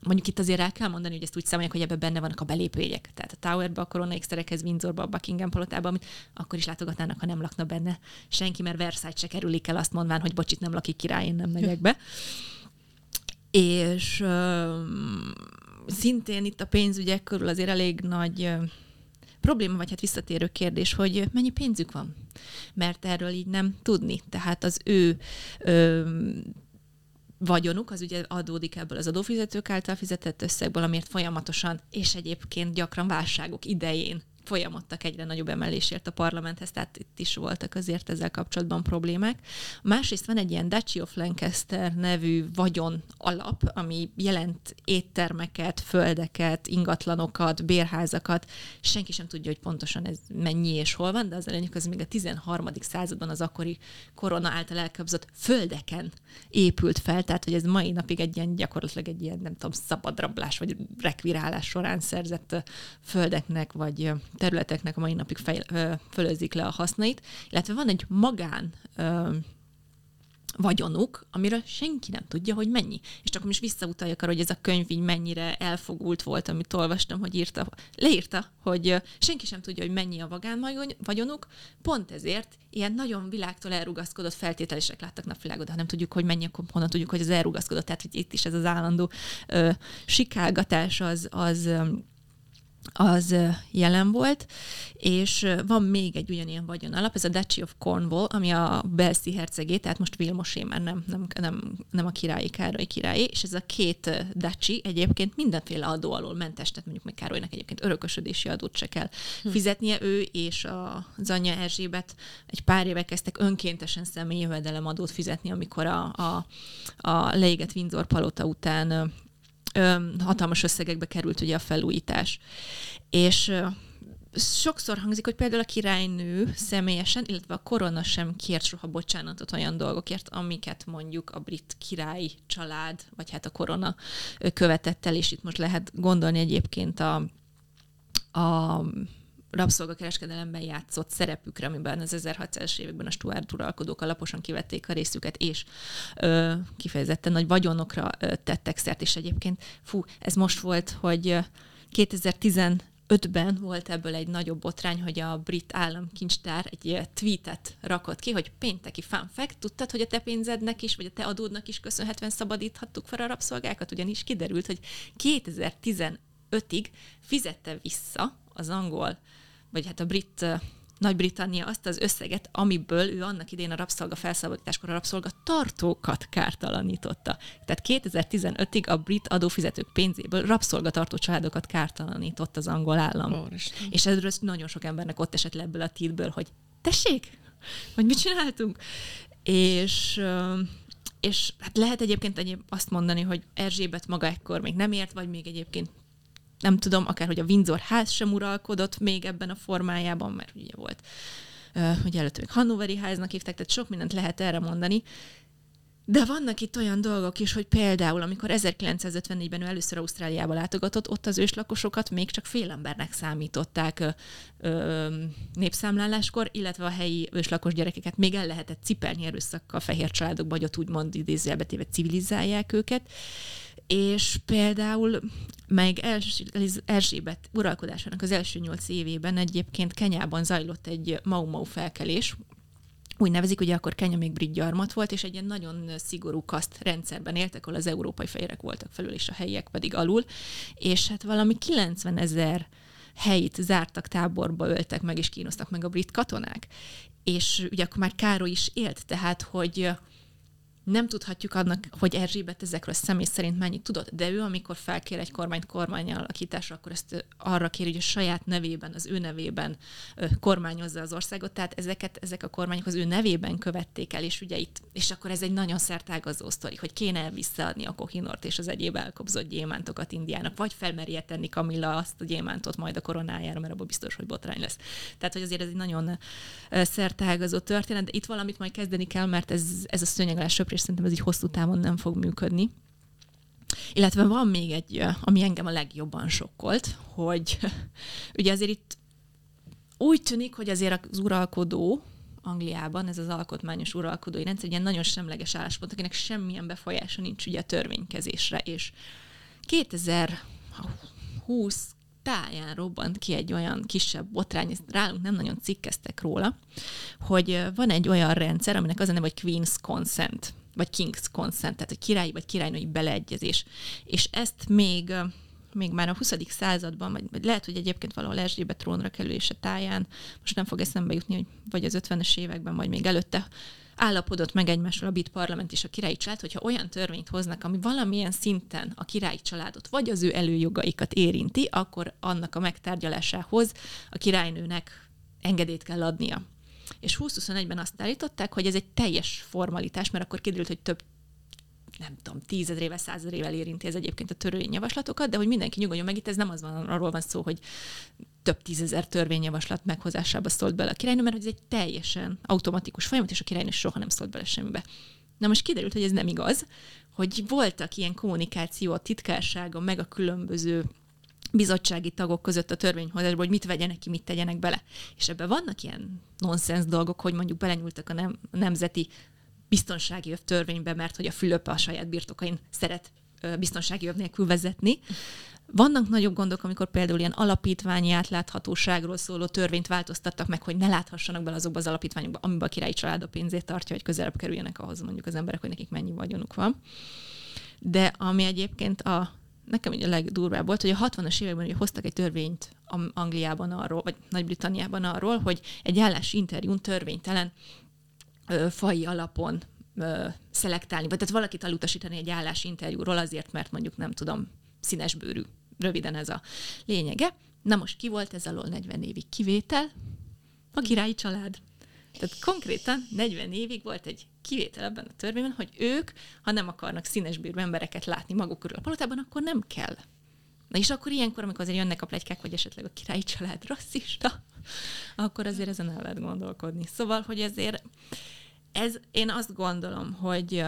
Mondjuk itt azért el kell mondani, hogy ezt úgy számolják, hogy ebben benne vannak a belépőjegyek. Tehát a Towerbe, a Corona Exterekhez, Windsorba, a Buckingham palotába, amit akkor is látogatnának, ha nem lakna benne senki, mert Versailles se kerülik el azt mondván, hogy bocsit, nem lakik király, én nem megyek be. És szintén itt a pénzügyek körül azért elég nagy probléma, vagy hát visszatérő kérdés, hogy mennyi pénzük van. Mert erről így nem tudni. Tehát az ő uh, vagyonuk, az ugye adódik ebből az adófizetők által fizetett összegből, amiért folyamatosan, és egyébként gyakran válságok idején folyamodtak egyre nagyobb emelésért a parlamenthez, tehát itt is voltak azért ezzel kapcsolatban problémák. Másrészt van egy ilyen Duchy of Lancaster nevű vagyon alap, ami jelent éttermeket, földeket, ingatlanokat, bérházakat. Senki sem tudja, hogy pontosan ez mennyi és hol van, de az elejük az még a 13. században az akkori korona által elkapzott földeken épült fel, tehát hogy ez mai napig egy ilyen gyakorlatilag egy ilyen, nem tudom, szabadrablás vagy rekvirálás során szerzett földeknek, vagy területeknek a mai napig fejl, fölözik le a hasznait, illetve van egy magán vagyonuk, amiről senki nem tudja, hogy mennyi. És csak most visszautaljak arra, hogy ez a könyv így mennyire elfogult volt, amit olvastam, hogy írta, leírta, hogy senki sem tudja, hogy mennyi a vagán vagyonuk, pont ezért ilyen nagyon világtól elrugaszkodott feltételések láttak napvilágot, ha nem tudjuk, hogy mennyi, akkor honnan tudjuk, hogy az elrugaszkodott. Tehát, hogy itt is ez az állandó ö, sikálgatás az, az az jelen volt, és van még egy ugyanilyen vagyonalap, ez a Duchy of Cornwall, ami a Belszi hercegé, tehát most Vilmosé, mert nem, nem, nem, nem a királyi Károly királyi, és ez a két Duchy egyébként mindenféle adó alól mentes, tehát mondjuk meg Károlynak egyébként örökösödési adót se kell hm. fizetnie, ő és az anyja Erzsébet egy pár éve kezdtek önkéntesen személyi jövedelemadót fizetni, amikor a, a, a leégett Windsor palota után hatalmas összegekbe került ugye a felújítás. És sokszor hangzik, hogy például a királynő személyesen, illetve a korona sem kért soha bocsánatot olyan dolgokért, amiket mondjuk a brit király család, vagy hát a korona követett el, és itt most lehet gondolni egyébként a, a rabszolgakereskedelemben játszott szerepükre, amiben az 1600-es években a Stuart uralkodók alaposan kivették a részüket, és ö, kifejezetten nagy vagyonokra ö, tettek szert, és egyébként, fú, ez most volt, hogy 2010 2005-ben volt ebből egy nagyobb botrány, hogy a brit államkincstár egy tweetet rakott ki, hogy pénteki fun fact, tudtad, hogy a te pénzednek is, vagy a te adódnak is köszönhetően szabadíthattuk fel a rabszolgákat, ugyanis kiderült, hogy 2015-ig fizette vissza az angol vagy hát a brit nagy-Britannia azt az összeget, amiből ő annak idén a rabszolga felszabadításkor a rabszolga tartókat kártalanította. Tehát 2015-ig a brit adófizetők pénzéből rabszolgatartó családokat kártalanított az angol állam. Oh, és erről nagyon sok embernek ott esett le ebből a títből, hogy tessék, hogy mit csináltunk? És és hát lehet egyébként egyéb azt mondani, hogy Erzsébet maga ekkor még nem ért, vagy még egyébként nem tudom, akár hogy a Windsor ház sem uralkodott még ebben a formájában, mert ugye volt, hogy előtt még Hannoveri háznak hívták, tehát sok mindent lehet erre mondani, de vannak itt olyan dolgok is, hogy például, amikor 1954-ben ő először Ausztráliába látogatott, ott az őslakosokat még csak fél embernek számították ö, ö, népszámláláskor, illetve a helyi őslakos gyerekeket még el lehetett cipelni erőszakkal fehér családokba, hogy ott úgymond idézőjelbetéve civilizálják őket és például meg Erzsébet uralkodásának az első nyolc évében egyébként Kenyában zajlott egy Mau-Mau felkelés, úgy nevezik, hogy akkor Kenya még brit gyarmat volt, és egy ilyen nagyon szigorú kaszt rendszerben éltek, ahol az európai fehérek voltak felül, és a helyiek pedig alul, és hát valami 90 ezer helyit zártak, táborba öltek meg, és kínoztak meg a brit katonák. És ugye akkor már Károly is élt, tehát hogy nem tudhatjuk annak, hogy Erzsébet ezekről személy szerint mennyit tudott, de ő, amikor felkér egy kormányt kormány alakításra, akkor ezt arra kéri, hogy a saját nevében, az ő nevében kormányozza az országot, tehát ezeket, ezek a kormányok az ő nevében követték el, és ugye itt, és akkor ez egy nagyon szertágazó sztori, hogy kéne visszaadni a Kohinort és az egyéb elkobzott gyémántokat Indiának, vagy felmerje tenni Kamilla azt a gyémántot majd a koronájára, mert abban biztos, hogy botrány lesz. Tehát, hogy azért ez egy nagyon szertágazó történet, de itt valamit majd kezdeni kell, mert ez, ez a szőnyeg alá és szerintem ez így hosszú távon nem fog működni. Illetve van még egy, ami engem a legjobban sokkolt, hogy ugye azért itt úgy tűnik, hogy azért az uralkodó, Angliában ez az alkotmányos uralkodói rendszer egy nagyon semleges álláspont, akinek semmilyen befolyása nincs ugye a törvénykezésre, és 2020 táján robbant ki egy olyan kisebb botrány, ezt rálunk nem nagyon cikkeztek róla, hogy van egy olyan rendszer, aminek az a neve, hogy Queen's Consent vagy king's consent, tehát a királyi vagy királynői beleegyezés. És ezt még még már a 20. században, vagy, lehet, hogy egyébként valahol Erzsébet trónra kerülése táján, most nem fog eszembe jutni, hogy vagy az 50-es években, vagy még előtte állapodott meg egymásról a bit parlament és a királyi család, hogyha olyan törvényt hoznak, ami valamilyen szinten a királyi családot vagy az ő előjogaikat érinti, akkor annak a megtárgyalásához a királynőnek engedélyt kell adnia. És 2021-ben azt állították, hogy ez egy teljes formalitás, mert akkor kiderült, hogy több nem tudom, tízezrével, százezrével érinti ez egyébként a törvényjavaslatokat, de hogy mindenki nyugodjon meg, itt ez nem az van, arról van szó, hogy több tízezer törvényjavaslat meghozásába szólt bele a királynő, mert ez egy teljesen automatikus folyamat, és a királynő soha nem szólt bele semmibe. Na most kiderült, hogy ez nem igaz, hogy voltak ilyen kommunikáció a titkársága, meg a különböző bizottsági tagok között a törvényhozásban, hogy mit vegyenek ki, mit tegyenek bele. És ebben vannak ilyen nonsens dolgok, hogy mondjuk belenyúltak a, nem, nemzeti biztonsági öv törvénybe, mert hogy a Fülöp a saját birtokain szeret biztonsági öv nélkül vezetni. Vannak nagyobb gondok, amikor például ilyen alapítványi átláthatóságról szóló törvényt változtattak meg, hogy ne láthassanak bele azokba az alapítványokba, amiben a királyi család a pénzét tartja, hogy közelebb kerüljenek ahhoz mondjuk az emberek, hogy nekik mennyi vagyonuk van. De ami egyébként a nekem ugye a legdurvább volt, hogy a 60-as években ugye hoztak egy törvényt Angliában arról, vagy Nagy-Britanniában arról, hogy egy állás interjún törvénytelen ö, fai alapon ö, szelektálni, vagy tehát valakit elutasítani egy állás interjúról azért, mert mondjuk nem tudom, színesbőrű. Röviden ez a lényege. Na most ki volt ez alól 40 évig kivétel? A királyi család. Tehát konkrétan 40 évig volt egy kivétel ebben a törvényben, hogy ők, ha nem akarnak színesbőrű embereket látni maguk körül a palotában, akkor nem kell. Na és akkor ilyenkor, amikor azért jönnek a plegykák, hogy esetleg a királyi család rasszista, akkor azért ezen el lehet gondolkodni. Szóval, hogy ezért ez, én azt gondolom, hogy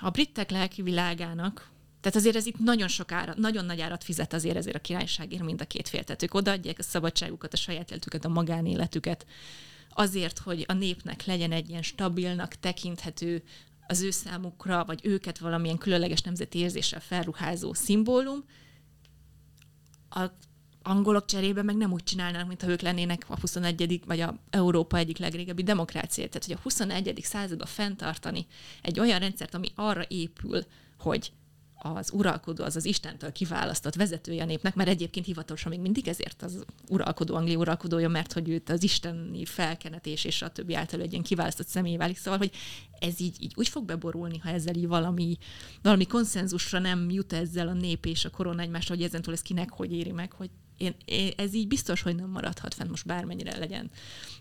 a britek lelki világának, tehát azért ez itt nagyon sok árat, nagyon nagy árat fizet azért ezért a királyságért mind a két fél. Tehát ők odaadják a szabadságukat, a saját életüket, a magánéletüket, azért, hogy a népnek legyen egy ilyen stabilnak tekinthető az ő számukra, vagy őket valamilyen különleges nemzeti érzéssel felruházó szimbólum, a angolok cserébe meg nem úgy csinálnának, mintha ők lennének a 21. vagy a Európa egyik legrégebbi demokrácia. Tehát, hogy a 21. században fenntartani egy olyan rendszert, ami arra épül, hogy az uralkodó, az az Istentől kiválasztott vezetője a népnek, mert egyébként hivatalosan még mindig ezért az uralkodó, Anglia uralkodója, mert hogy őt az isteni felkenetés és a többi által egy ilyen kiválasztott személy válik. Szóval, hogy ez így, így úgy fog beborulni, ha ezzel így valami, valami konszenzusra nem jut ezzel a nép és a korona egymásra, hogy ezentúl ez kinek hogy éri meg, hogy én, én, ez így biztos, hogy nem maradhat fent most bármennyire legyen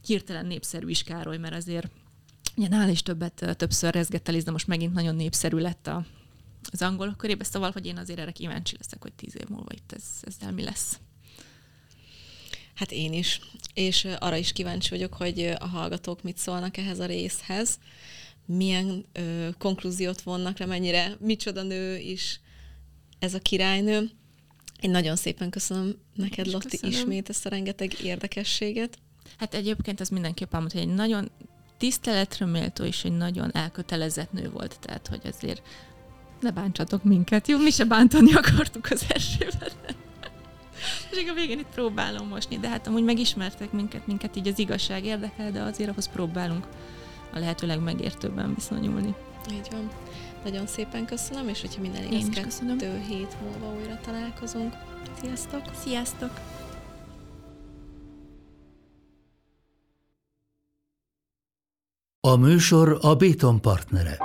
hirtelen népszerű is Károly, mert azért ugye nál is többet, többször rezgett de most megint nagyon népszerű lett a, az angolok körébe, szóval, hogy én azért erre kíváncsi leszek, hogy tíz év múlva itt ez, ezzel mi lesz. Hát én is. És arra is kíváncsi vagyok, hogy a hallgatók mit szólnak ehhez a részhez, milyen ö, konklúziót vonnak le, mennyire, micsoda nő is ez a királynő. Én nagyon szépen köszönöm neked, Lotti, köszönöm. ismét ezt a rengeteg érdekességet. Hát egyébként az mindenképp elmond, hogy egy nagyon tiszteletre méltó és egy nagyon elkötelezett nő volt, tehát hogy azért ne bántsatok minket, jó? Mi se bántani akartuk az elsőben. És a végén itt próbálom mosni, de hát amúgy megismertek minket, minket így az igazság érdekel, de azért ahhoz próbálunk a lehető legmegértőbben viszonyulni. Így van. Nagyon szépen köszönöm, és hogyha minden igaz, kettő hét múlva újra találkozunk. Sziasztok! Sziasztok! A műsor a Béton partnere.